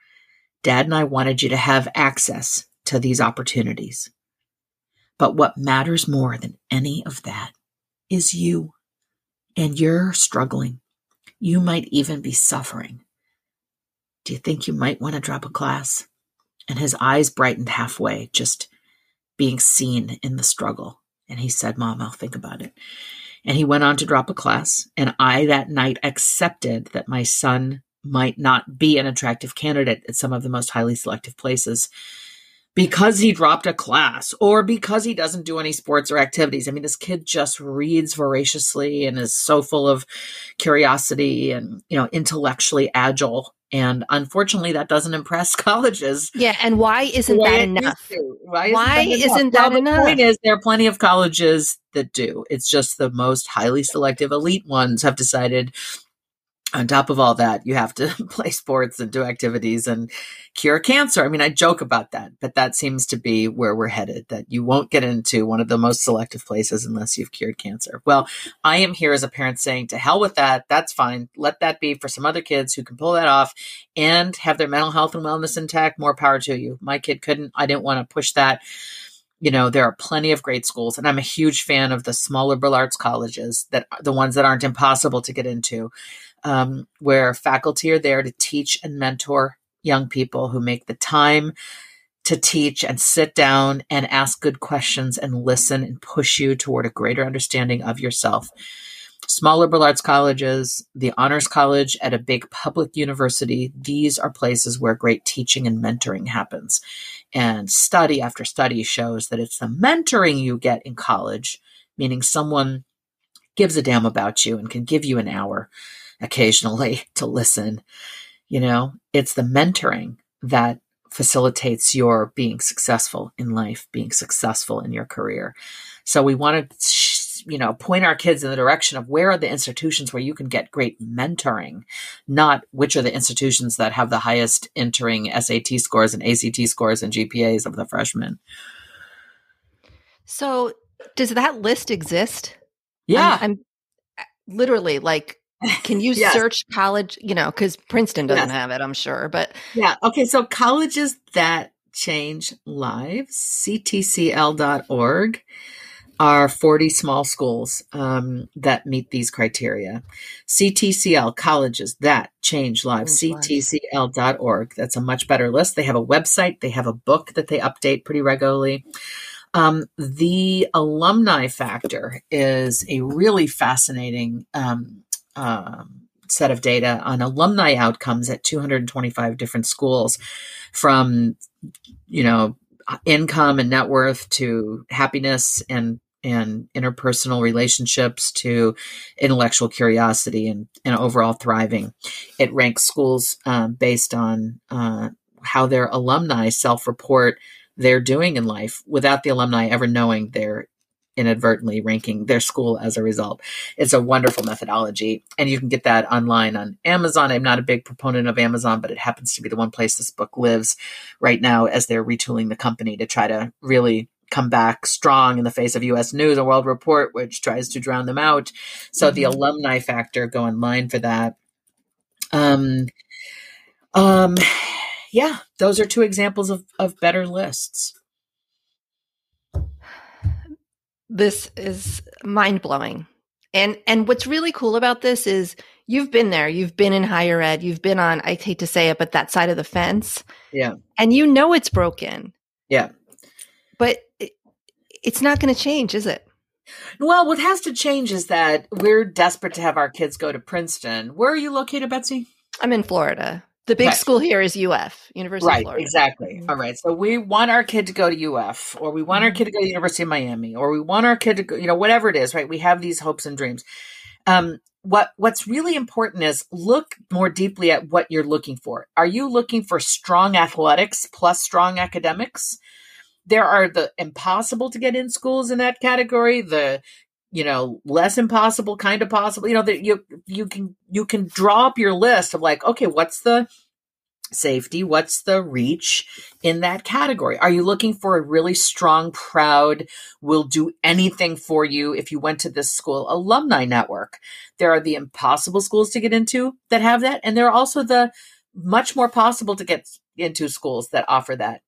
Dad and I wanted you to have access to these opportunities. But what matters more than any of that is you. And you're struggling. You might even be suffering. Do you think you might want to drop a class? And his eyes brightened halfway, just being seen in the struggle. And he said, Mom, I'll think about it. And he went on to drop a class. And I that night accepted that my son might not be an attractive candidate at some of the most highly selective places because he dropped a class or because he doesn't do any sports or activities. I mean, this kid just reads voraciously and is so full of curiosity and, you know, intellectually agile. And unfortunately, that doesn't impress colleges. Yeah. And why isn't why that enough? Why, why isn't that enough? Isn't that well, The point is, there are plenty of colleges that do. It's just the most highly selective elite ones have decided on top of all that, you have to play sports and do activities and cure cancer. I mean, I joke about that, but that seems to be where we're headed that you won't get into one of the most selective places unless you've cured cancer. Well, I am here as a parent saying to hell with that. That's fine. Let that be for some other kids who can pull that off and have their mental health and wellness intact. More power to you. My kid couldn't, I didn't want to push that you know there are plenty of great schools and i'm a huge fan of the small liberal arts colleges that the ones that aren't impossible to get into um, where faculty are there to teach and mentor young people who make the time to teach and sit down and ask good questions and listen and push you toward a greater understanding of yourself. Small liberal arts colleges, the honors college at a big public university, these are places where great teaching and mentoring happens. And study after study shows that it's the mentoring you get in college, meaning someone gives a damn about you and can give you an hour occasionally to listen. You know, it's the mentoring that facilitates your being successful in life, being successful in your career. So we want to, you know, point our kids in the direction of where are the institutions where you can get great mentoring, not which are the institutions that have the highest entering SAT scores and ACT scores and GPAs of the freshmen. So does that list exist? Yeah. I'm, I'm literally like Can you Yes. search college, you know, because Princeton doesn't Yes. have it, I'm sure, but Yeah. Okay. So colleges that change lives, ctcl.org, are 40 small schools um, that meet these criteria. CTCL, colleges that change lives, Change ctcl.org. That's a much better list. They have a website, they have a book that they update pretty regularly. Um, the alumni factor is a really fascinating um, um, set of data on alumni outcomes at 225 different schools from you know income and net worth to happiness and and interpersonal relationships to intellectual curiosity and, and overall thriving. It ranks schools um, based on uh, how their alumni self report they're doing in life without the alumni ever knowing they're inadvertently ranking their school as a result. It's a wonderful methodology, and you can get that online on Amazon. I'm not a big proponent of Amazon, but it happens to be the one place this book lives right now as they're retooling the company to try to really come back strong in the face of US News and World Report, which tries to drown them out. So the Mhm. alumni factor, go online for that. Um, um, yeah, those are two examples of, of better lists. This is mind blowing. And and what's really cool about this is you've been there, you've been in higher ed, you've been on I hate to say it, but that side of the fence. Yeah. And you know it's broken. Yeah. But it, it's not going to change, is it? Well, what has to change is that we're desperate to have our kids go to Princeton. Where are you located, Betsy? I'm in Florida. The big Right. school here is UF, University of right, Florida. exactly. Mhm. All right. So we want our kid to go to UF, or we want our kid to go to University of Miami, or we want our kid to go, you know, whatever it is, right? We have these hopes and dreams. Um, what what's really important is look more deeply at what you're looking for. Are you looking for strong athletics plus strong academics? There are the impossible to get in schools in that category, the you know less impossible kind of possible you know that you you can you can draw up your list of like okay what's the safety? What's the reach in that category? Are you looking for a really strong proud will do anything for you if you went to this school alumni network. There are the impossible schools to get into that have that and there are also the much more possible to get into schools that offer that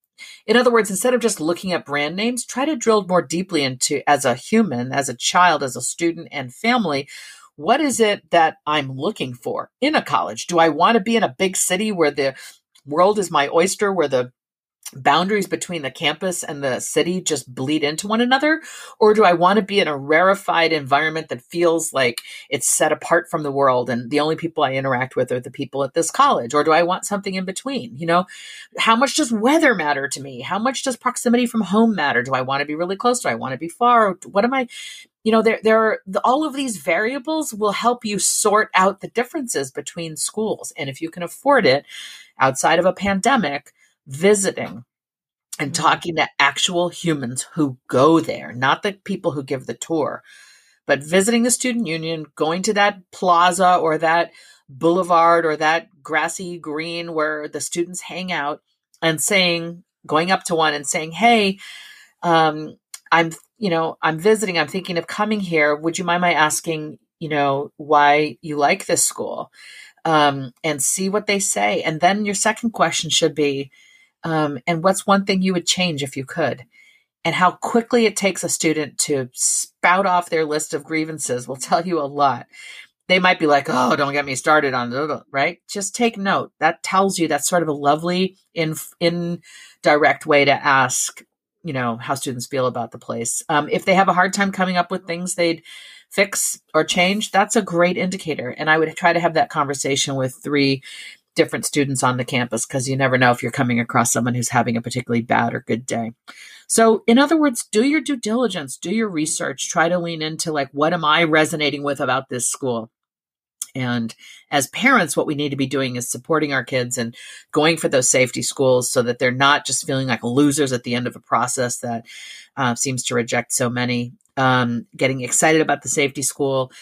in other words, instead of just looking at brand names, try to drill more deeply into as a human, as a child, as a student and family, what is it that I'm looking for in a college? Do I want to be in a big city where the world is my oyster, where the boundaries between the campus and the city just bleed into one another? Or do I want to be in a rarefied environment that feels like it's set apart from the world and the only people I interact with are the people at this college? Or do I want something in between? You know, how much does weather matter to me? How much does proximity from home matter? Do I want to be really close? Do I want to be far? What am I? You know, there, there are the, all of these variables will help you sort out the differences between schools. And if you can afford it outside of a pandemic, visiting and talking to actual humans who go there, not the people who give the tour, but visiting the student union, going to that plaza or that boulevard or that grassy green where the students hang out and saying, going up to one and saying, Hey, um, I'm, you know, I'm visiting, I'm thinking of coming here. Would you mind my asking, you know, why you like this school? Um, and see what they say. And then your second question should be, um, and what's one thing you would change if you could? And how quickly it takes a student to spout off their list of grievances will tell you a lot. They might be like, "Oh, don't get me started on it," right? Just take note. That tells you that's sort of a lovely in indirect way to ask, you know, how students feel about the place. Um, if they have a hard time coming up with things they'd fix or change, that's a great indicator. And I would try to have that conversation with three different students on the campus because you never know if you're coming across someone who's having a particularly bad or good day. So, in other words, do your due diligence, do your research, try to lean into like, what am I resonating with about this school? And as parents, what we need to be doing is supporting our kids and going for those safety schools so that they're not just feeling like losers at the end of a process that uh, seems to reject so many. Um, getting excited about the safety school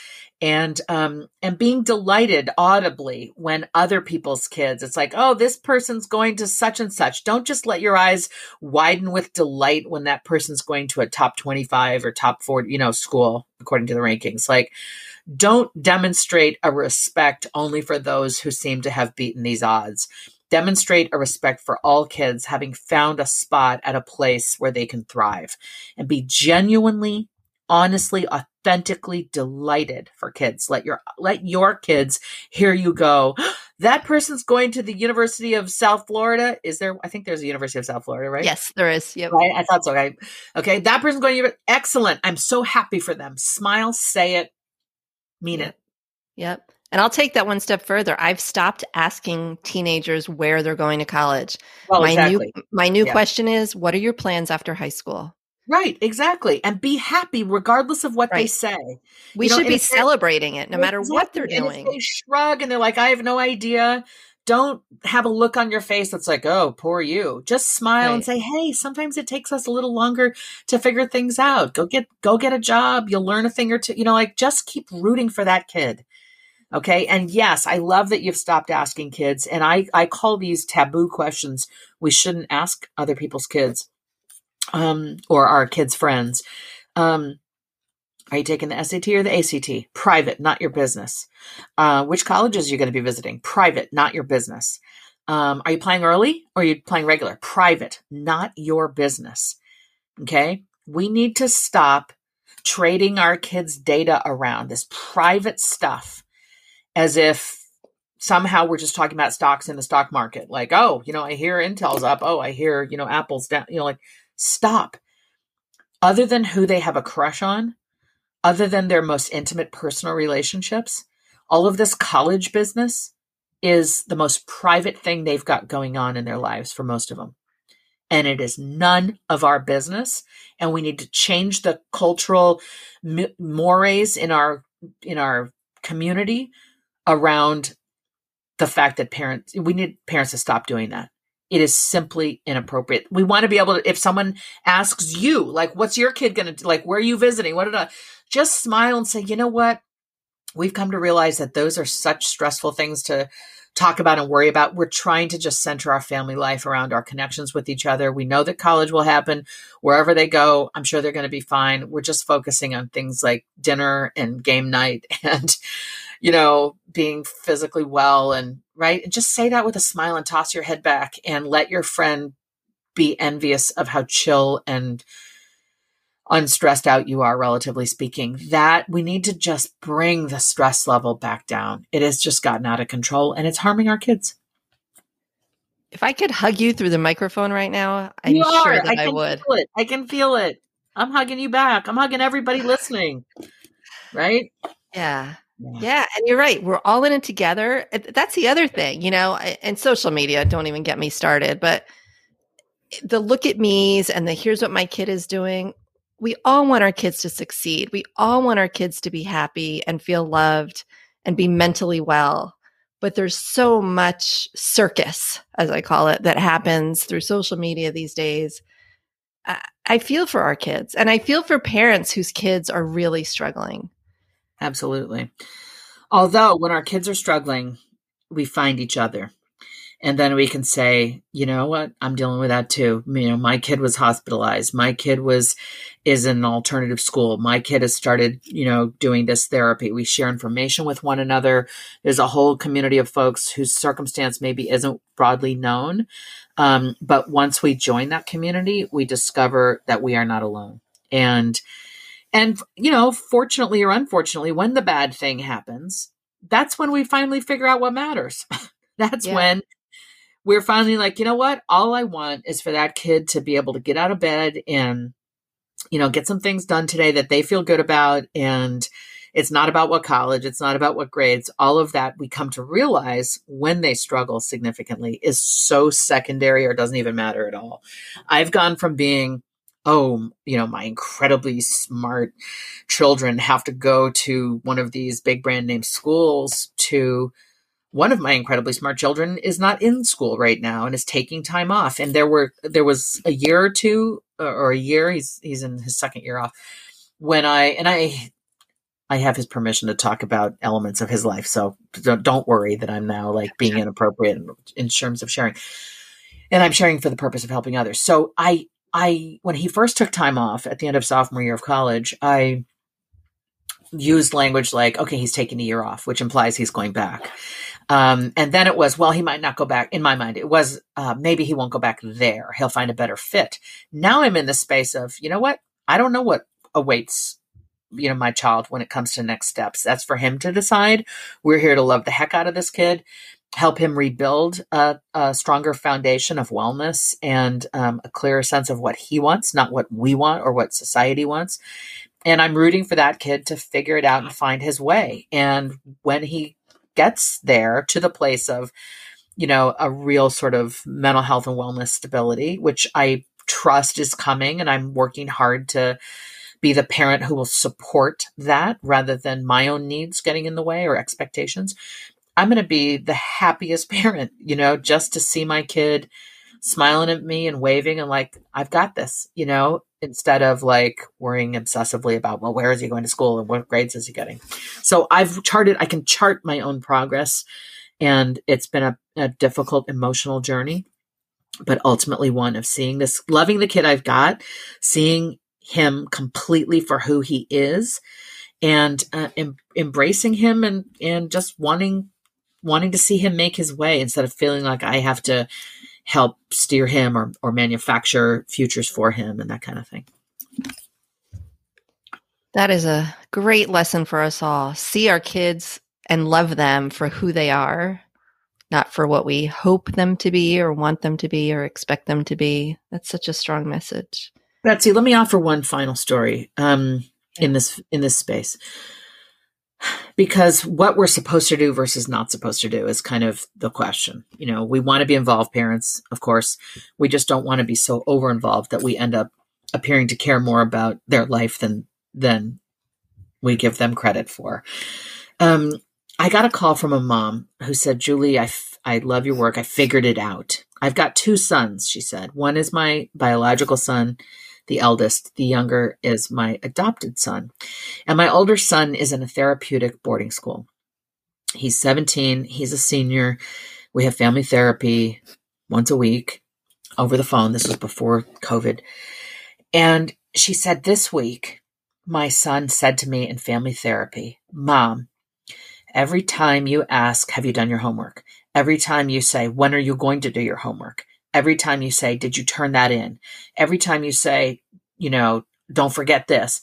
and um and being delighted audibly when other people's kids it's like oh this person's going to such and such. Don't just let your eyes widen with delight when that person's going to a top 25 or top 40 you know school according to the rankings. Like don't demonstrate a respect only for those who seem to have beaten these odds. Demonstrate a respect for all kids having found a spot at a place where they can thrive and be genuinely honestly authentically delighted for kids let your let your kids hear you go that person's going to the university of south florida is there i think there's a university of south florida right yes there is yep. right i thought so okay okay that person's going to excellent i'm so happy for them smile say it mean it yep and I'll take that one step further. I've stopped asking teenagers where they're going to college. well, my exactly. new my new Yeah. question is, what are your plans after high school? Right exactly and be happy regardless of what they say We You should and be celebrating it no matter what they're Exactly. And if doing. they shrug and they're like, I have no idea. Don't have a look on your face that's like, oh, poor you. Just smile and say, hey, sometimes it takes us a little longer to figure things out. Go get go get a job. You'll learn a thing or two. You know, like just keep rooting for that kid. Okay. And yes, I love that you've stopped asking kids. And I, I call these taboo questions we shouldn't ask other people's kids um, or our kids' friends. Um, are you taking the SAT or the ACT? Private, not your business. Uh, which colleges are you going to be visiting? Private, not your business. Um, are you playing early or are you playing regular? Private, not your business. Okay. We need to stop trading our kids' data around this private stuff as if somehow we're just talking about stocks in the stock market. Like, oh, you know, I hear Intel's up. Oh, I hear, you know, Apple's down. You know, like, stop. Other than who they have a crush on, other than their most intimate personal relationships, all of this college business is the most private thing they've got going on in their lives for most of them. And it is none of our business. And we need to change the cultural mores in our in our community around the fact that parents we need parents to stop doing that. It is simply inappropriate. We want to be able to if someone asks you like what's your kid going to do like where are you visiting? What did I just smile and say, "You know what? We've come to realize that those are such stressful things to talk about and worry about. We're trying to just center our family life around our connections with each other. We know that college will happen wherever they go. I'm sure they're going to be fine. We're just focusing on things like dinner and game night and, you know, being physically well and right. And just say that with a smile and toss your head back and let your friend be envious of how chill and unstressed out you are, relatively speaking, that we need to just bring the stress level back down. It has just gotten out of control and it's harming our kids. If I could hug you through the microphone right now, I'm You sure are. that I, can would. Feel it. I can feel it. I'm hugging you back. I'm hugging everybody listening. Right? Yeah. Yeah, and you're right. We're all in it together. That's the other thing, you know, and social media, don't even get me started, but the look at me's and the here's what my kid is doing. We all want our kids to succeed. We all want our kids to be happy and feel loved and be mentally well. But there's so much circus, as I call it, that happens through social media these days. I feel for our kids and I feel for parents whose kids are really struggling. Absolutely. Although when our kids are struggling, we find each other. And then we can say, you know what? I'm dealing with that too. You know, my kid was hospitalized. My kid was is in an alternative school. My kid has started, you know, doing this therapy. We share information with one another. There's a whole community of folks whose circumstance maybe isn't broadly known. Um, but once we join that community, we discover that we are not alone. And and you know, fortunately or unfortunately, when the bad thing happens, that's when we finally figure out what matters. that's Yeah. when we're finally like, you know what? All I want is for that kid to be able to get out of bed and, you know, get some things done today that they feel good about. And it's not about what college, it's not about what grades. All of that we come to realize when they struggle significantly is so secondary or doesn't even matter at all. I've gone from being, oh, you know, my incredibly smart children have to go to one of these big brand name schools to one of my incredibly smart children is not in school right now and is taking time off and there were there was a year or two or a year he's he's in his second year off when I, and I, I have his permission to talk about elements of his life. So don't, don't worry that I'm now like being inappropriate in, in terms of sharing. And I'm sharing for the purpose of helping others. So I, I, when he first took time off at the end of sophomore year of college, I used language like, okay, he's taking a year off, which implies he's going back. Um, and then it was, well, he might not go back. In my mind, it was uh, maybe he won't go back there. He'll find a better fit. Now I'm in the space of, you know what? I don't know what awaits you know my child when it comes to next steps that's for him to decide we're here to love the heck out of this kid help him rebuild a, a stronger foundation of wellness and um, a clearer sense of what he wants not what we want or what society wants and i'm rooting for that kid to figure it out and find his way and when he gets there to the place of, you know, a real sort of mental health and wellness stability, which I trust is coming. And I'm working hard to be the parent who will support that rather than my own needs getting in the way or expectations. I'm going to be the happiest parent, you know, just to see my kid smiling at me and waving and like, I've got this, you know, instead of like worrying obsessively about, well, where is he going to school and what grades is he getting? So I've charted, I can chart my own progress. And it's been a, a difficult emotional journey, but ultimately one of seeing this, loving the kid I've got, seeing him completely for who he is and uh, em- embracing him and, and just wanting, wanting to see him make his way instead of feeling like I have to help steer him or, or manufacture futures for him and that kind of thing. That is a great lesson for us all. See our kids and love them for who they are, not for what we hope them to be or want them to be or expect them to be. That's such a strong message. Betsy, let me offer one final story um, in this in this space because what we're supposed to do versus not supposed to do is kind of the question. You know, we want to be involved parents, of course. We just don't want to be so over involved that we end up appearing to care more about their life than than we give them credit for. Um, I got a call from a mom who said, "Julie, I, f- I love your work. I figured it out. I've got two sons." She said, "One is my biological son." The eldest. The younger is my adopted son. And my older son is in a therapeutic boarding school. He's 17. He's a senior. We have family therapy once a week over the phone. This was before COVID. And she said, This week, my son said to me in family therapy, Mom, every time you ask, Have you done your homework? Every time you say, When are you going to do your homework? Every time you say, Did you turn that in? Every time you say, You know, don't forget this,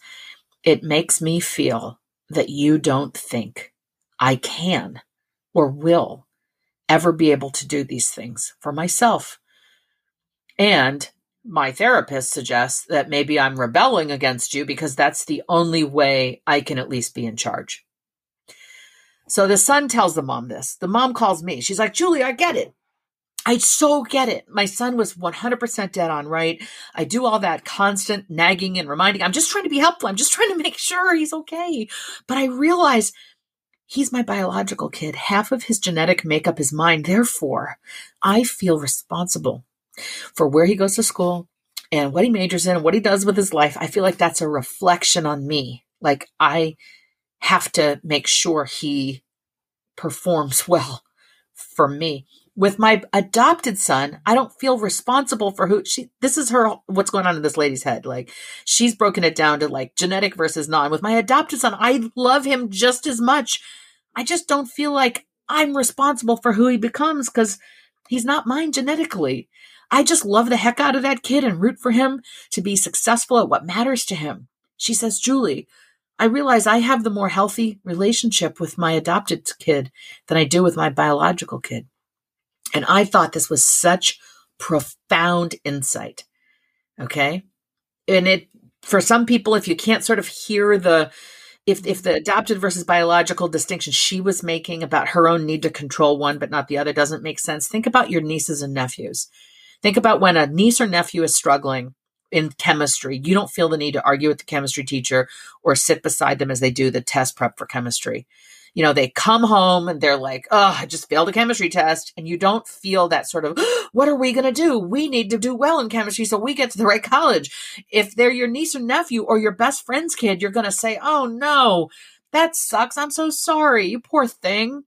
it makes me feel that you don't think I can or will ever be able to do these things for myself. And my therapist suggests that maybe I'm rebelling against you because that's the only way I can at least be in charge. So the son tells the mom this. The mom calls me. She's like, Julie, I get it. I so get it. My son was 100% dead on right. I do all that constant nagging and reminding. I'm just trying to be helpful. I'm just trying to make sure he's okay. But I realize he's my biological kid. Half of his genetic makeup is mine. Therefore, I feel responsible for where he goes to school and what he majors in and what he does with his life. I feel like that's a reflection on me. Like I have to make sure he performs well for me with my adopted son, I don't feel responsible for who she this is her what's going on in this lady's head. Like she's broken it down to like genetic versus non. With my adopted son, I love him just as much. I just don't feel like I'm responsible for who he becomes cuz he's not mine genetically. I just love the heck out of that kid and root for him to be successful at what matters to him. She says, "Julie, I realize I have the more healthy relationship with my adopted kid than I do with my biological kid." And I thought this was such profound insight. Okay. And it, for some people, if you can't sort of hear the, if, if the adopted versus biological distinction she was making about her own need to control one but not the other doesn't make sense, think about your nieces and nephews. Think about when a niece or nephew is struggling in chemistry. You don't feel the need to argue with the chemistry teacher or sit beside them as they do the test prep for chemistry you know, they come home and they're like, oh, I just failed a chemistry test. And you don't feel that sort of, what are we going to do? We need to do well in chemistry so we get to the right college. If they're your niece or nephew or your best friend's kid, you're going to say, oh no, that sucks. I'm so sorry. You poor thing.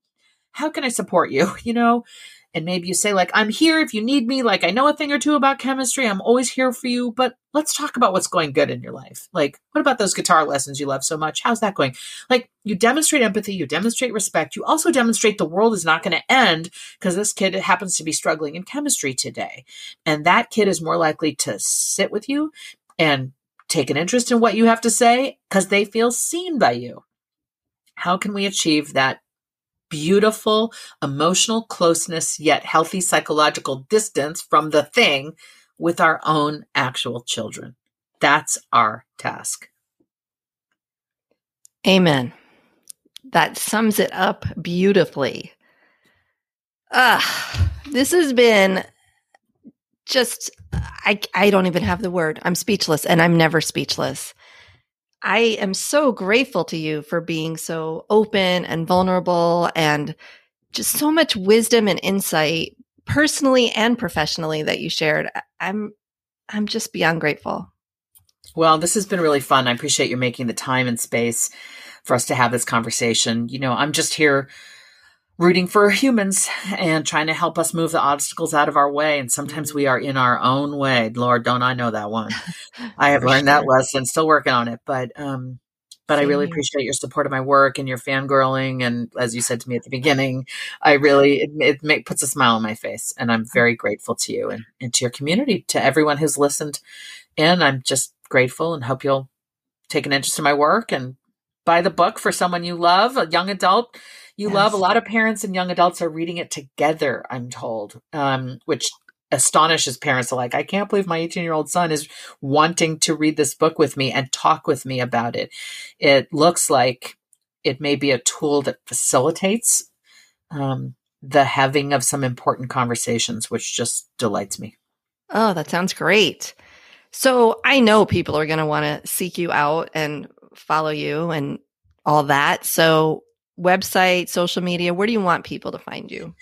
How can I support you? You know, and maybe you say like i'm here if you need me like i know a thing or two about chemistry i'm always here for you but let's talk about what's going good in your life. Like what about those guitar lessons you love so much? How's that going? Like you demonstrate empathy you demonstrate respect you also demonstrate the world is not going to end because this kid happens to be struggling in chemistry today. And that kid is more likely to sit with you and take an interest in what you have to say because they feel seen by you. How can we achieve that beautiful emotional closeness, yet healthy psychological distance from the thing with our own actual children. That's our task. Amen. That sums it up beautifully. Ah, this has been just I I don't even have the word. I'm speechless and I'm never speechless. I am so grateful to you for being so open and vulnerable and just so much wisdom and insight personally and professionally that you shared. I'm I'm just beyond grateful. Well, this has been really fun. I appreciate you making the time and space for us to have this conversation. You know, I'm just here rooting for humans and trying to help us move the obstacles out of our way. And sometimes we are in our own way. Lord, don't I know that one? I have learned sure. that lesson, still working on it. But, um, but Same I really appreciate your support of my work and your fangirling. And as you said to me at the beginning, I really, it, it make, puts a smile on my face. And I'm very grateful to you and, and to your community, to everyone who's listened. And I'm just grateful and hope you'll take an interest in my work and buy the book for someone you love, a young adult you yes. love. A lot of parents and young adults are reading it together, I'm told, um, which astonishes parents like, I can't believe my 18 year old son is wanting to read this book with me and talk with me about it. It looks like it may be a tool that facilitates um, the having of some important conversations, which just delights me. Oh, that sounds great. So I know people are going to want to seek you out and follow you and all that. So website, social media? Where do you want people to find you?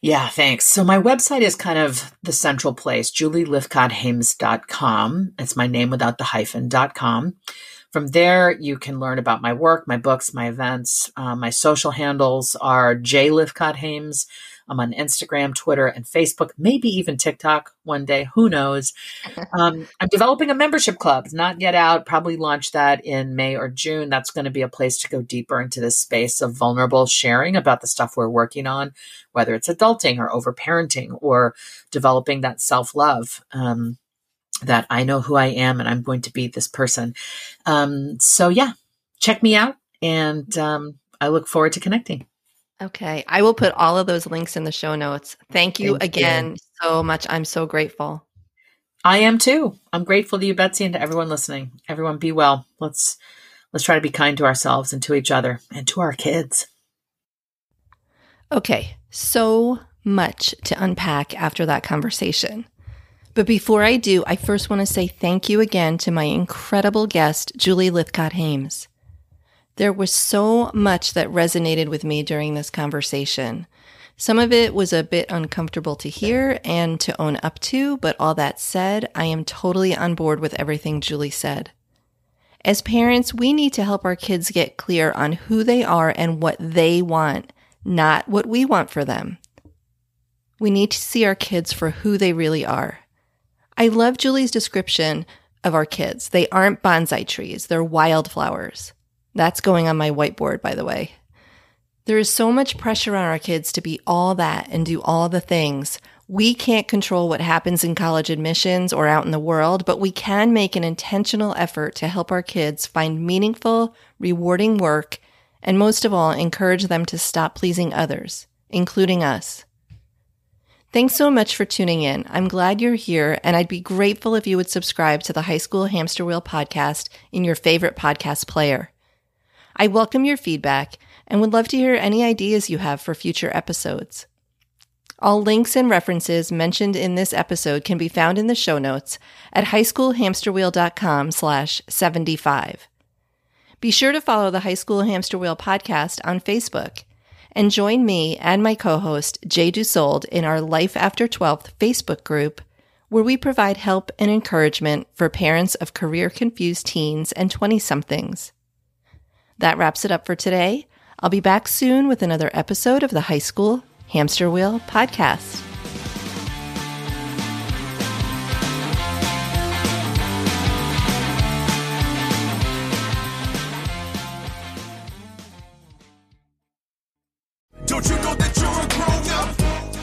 Yeah, thanks. So my website is kind of the central place, julielythcotthaims.com. It's my name without the hyphen.com. From there, you can learn about my work, my books, my events. Uh, my social handles are J Lythcott Haims. I'm on Instagram, Twitter, and Facebook, maybe even TikTok one day. Who knows? Um, I'm developing a membership club, not yet out. Probably launch that in May or June. That's going to be a place to go deeper into this space of vulnerable sharing about the stuff we're working on, whether it's adulting or overparenting or developing that self love. Um, that I know who I am and I'm going to be this person. Um, so, yeah, check me out and um, I look forward to connecting. Okay. I will put all of those links in the show notes. Thank you Thank again you. so much. I'm so grateful. I am too. I'm grateful to you, Betsy, and to everyone listening. Everyone be well. Let's let's try to be kind to ourselves and to each other and to our kids. Okay. So much to unpack after that conversation. But before I do, I first want to say thank you again to my incredible guest, Julie Lythcott Haims. There was so much that resonated with me during this conversation. Some of it was a bit uncomfortable to hear and to own up to, but all that said, I am totally on board with everything Julie said. As parents, we need to help our kids get clear on who they are and what they want, not what we want for them. We need to see our kids for who they really are. I love Julie's description of our kids. They aren't bonsai trees, they're wildflowers. That's going on my whiteboard, by the way. There is so much pressure on our kids to be all that and do all the things. We can't control what happens in college admissions or out in the world, but we can make an intentional effort to help our kids find meaningful, rewarding work, and most of all, encourage them to stop pleasing others, including us. Thanks so much for tuning in. I'm glad you're here, and I'd be grateful if you would subscribe to the High School Hamster Wheel podcast in your favorite podcast player. I welcome your feedback and would love to hear any ideas you have for future episodes. All links and references mentioned in this episode can be found in the show notes at highschoolhamsterwheel.com slash 75. Be sure to follow the High School Hamster Wheel podcast on Facebook and join me and my co host, Jay Dusold, in our Life After 12th Facebook group, where we provide help and encouragement for parents of career confused teens and 20 somethings. That wraps it up for today. I'll be back soon with another episode of the High School Hamster Wheel podcast.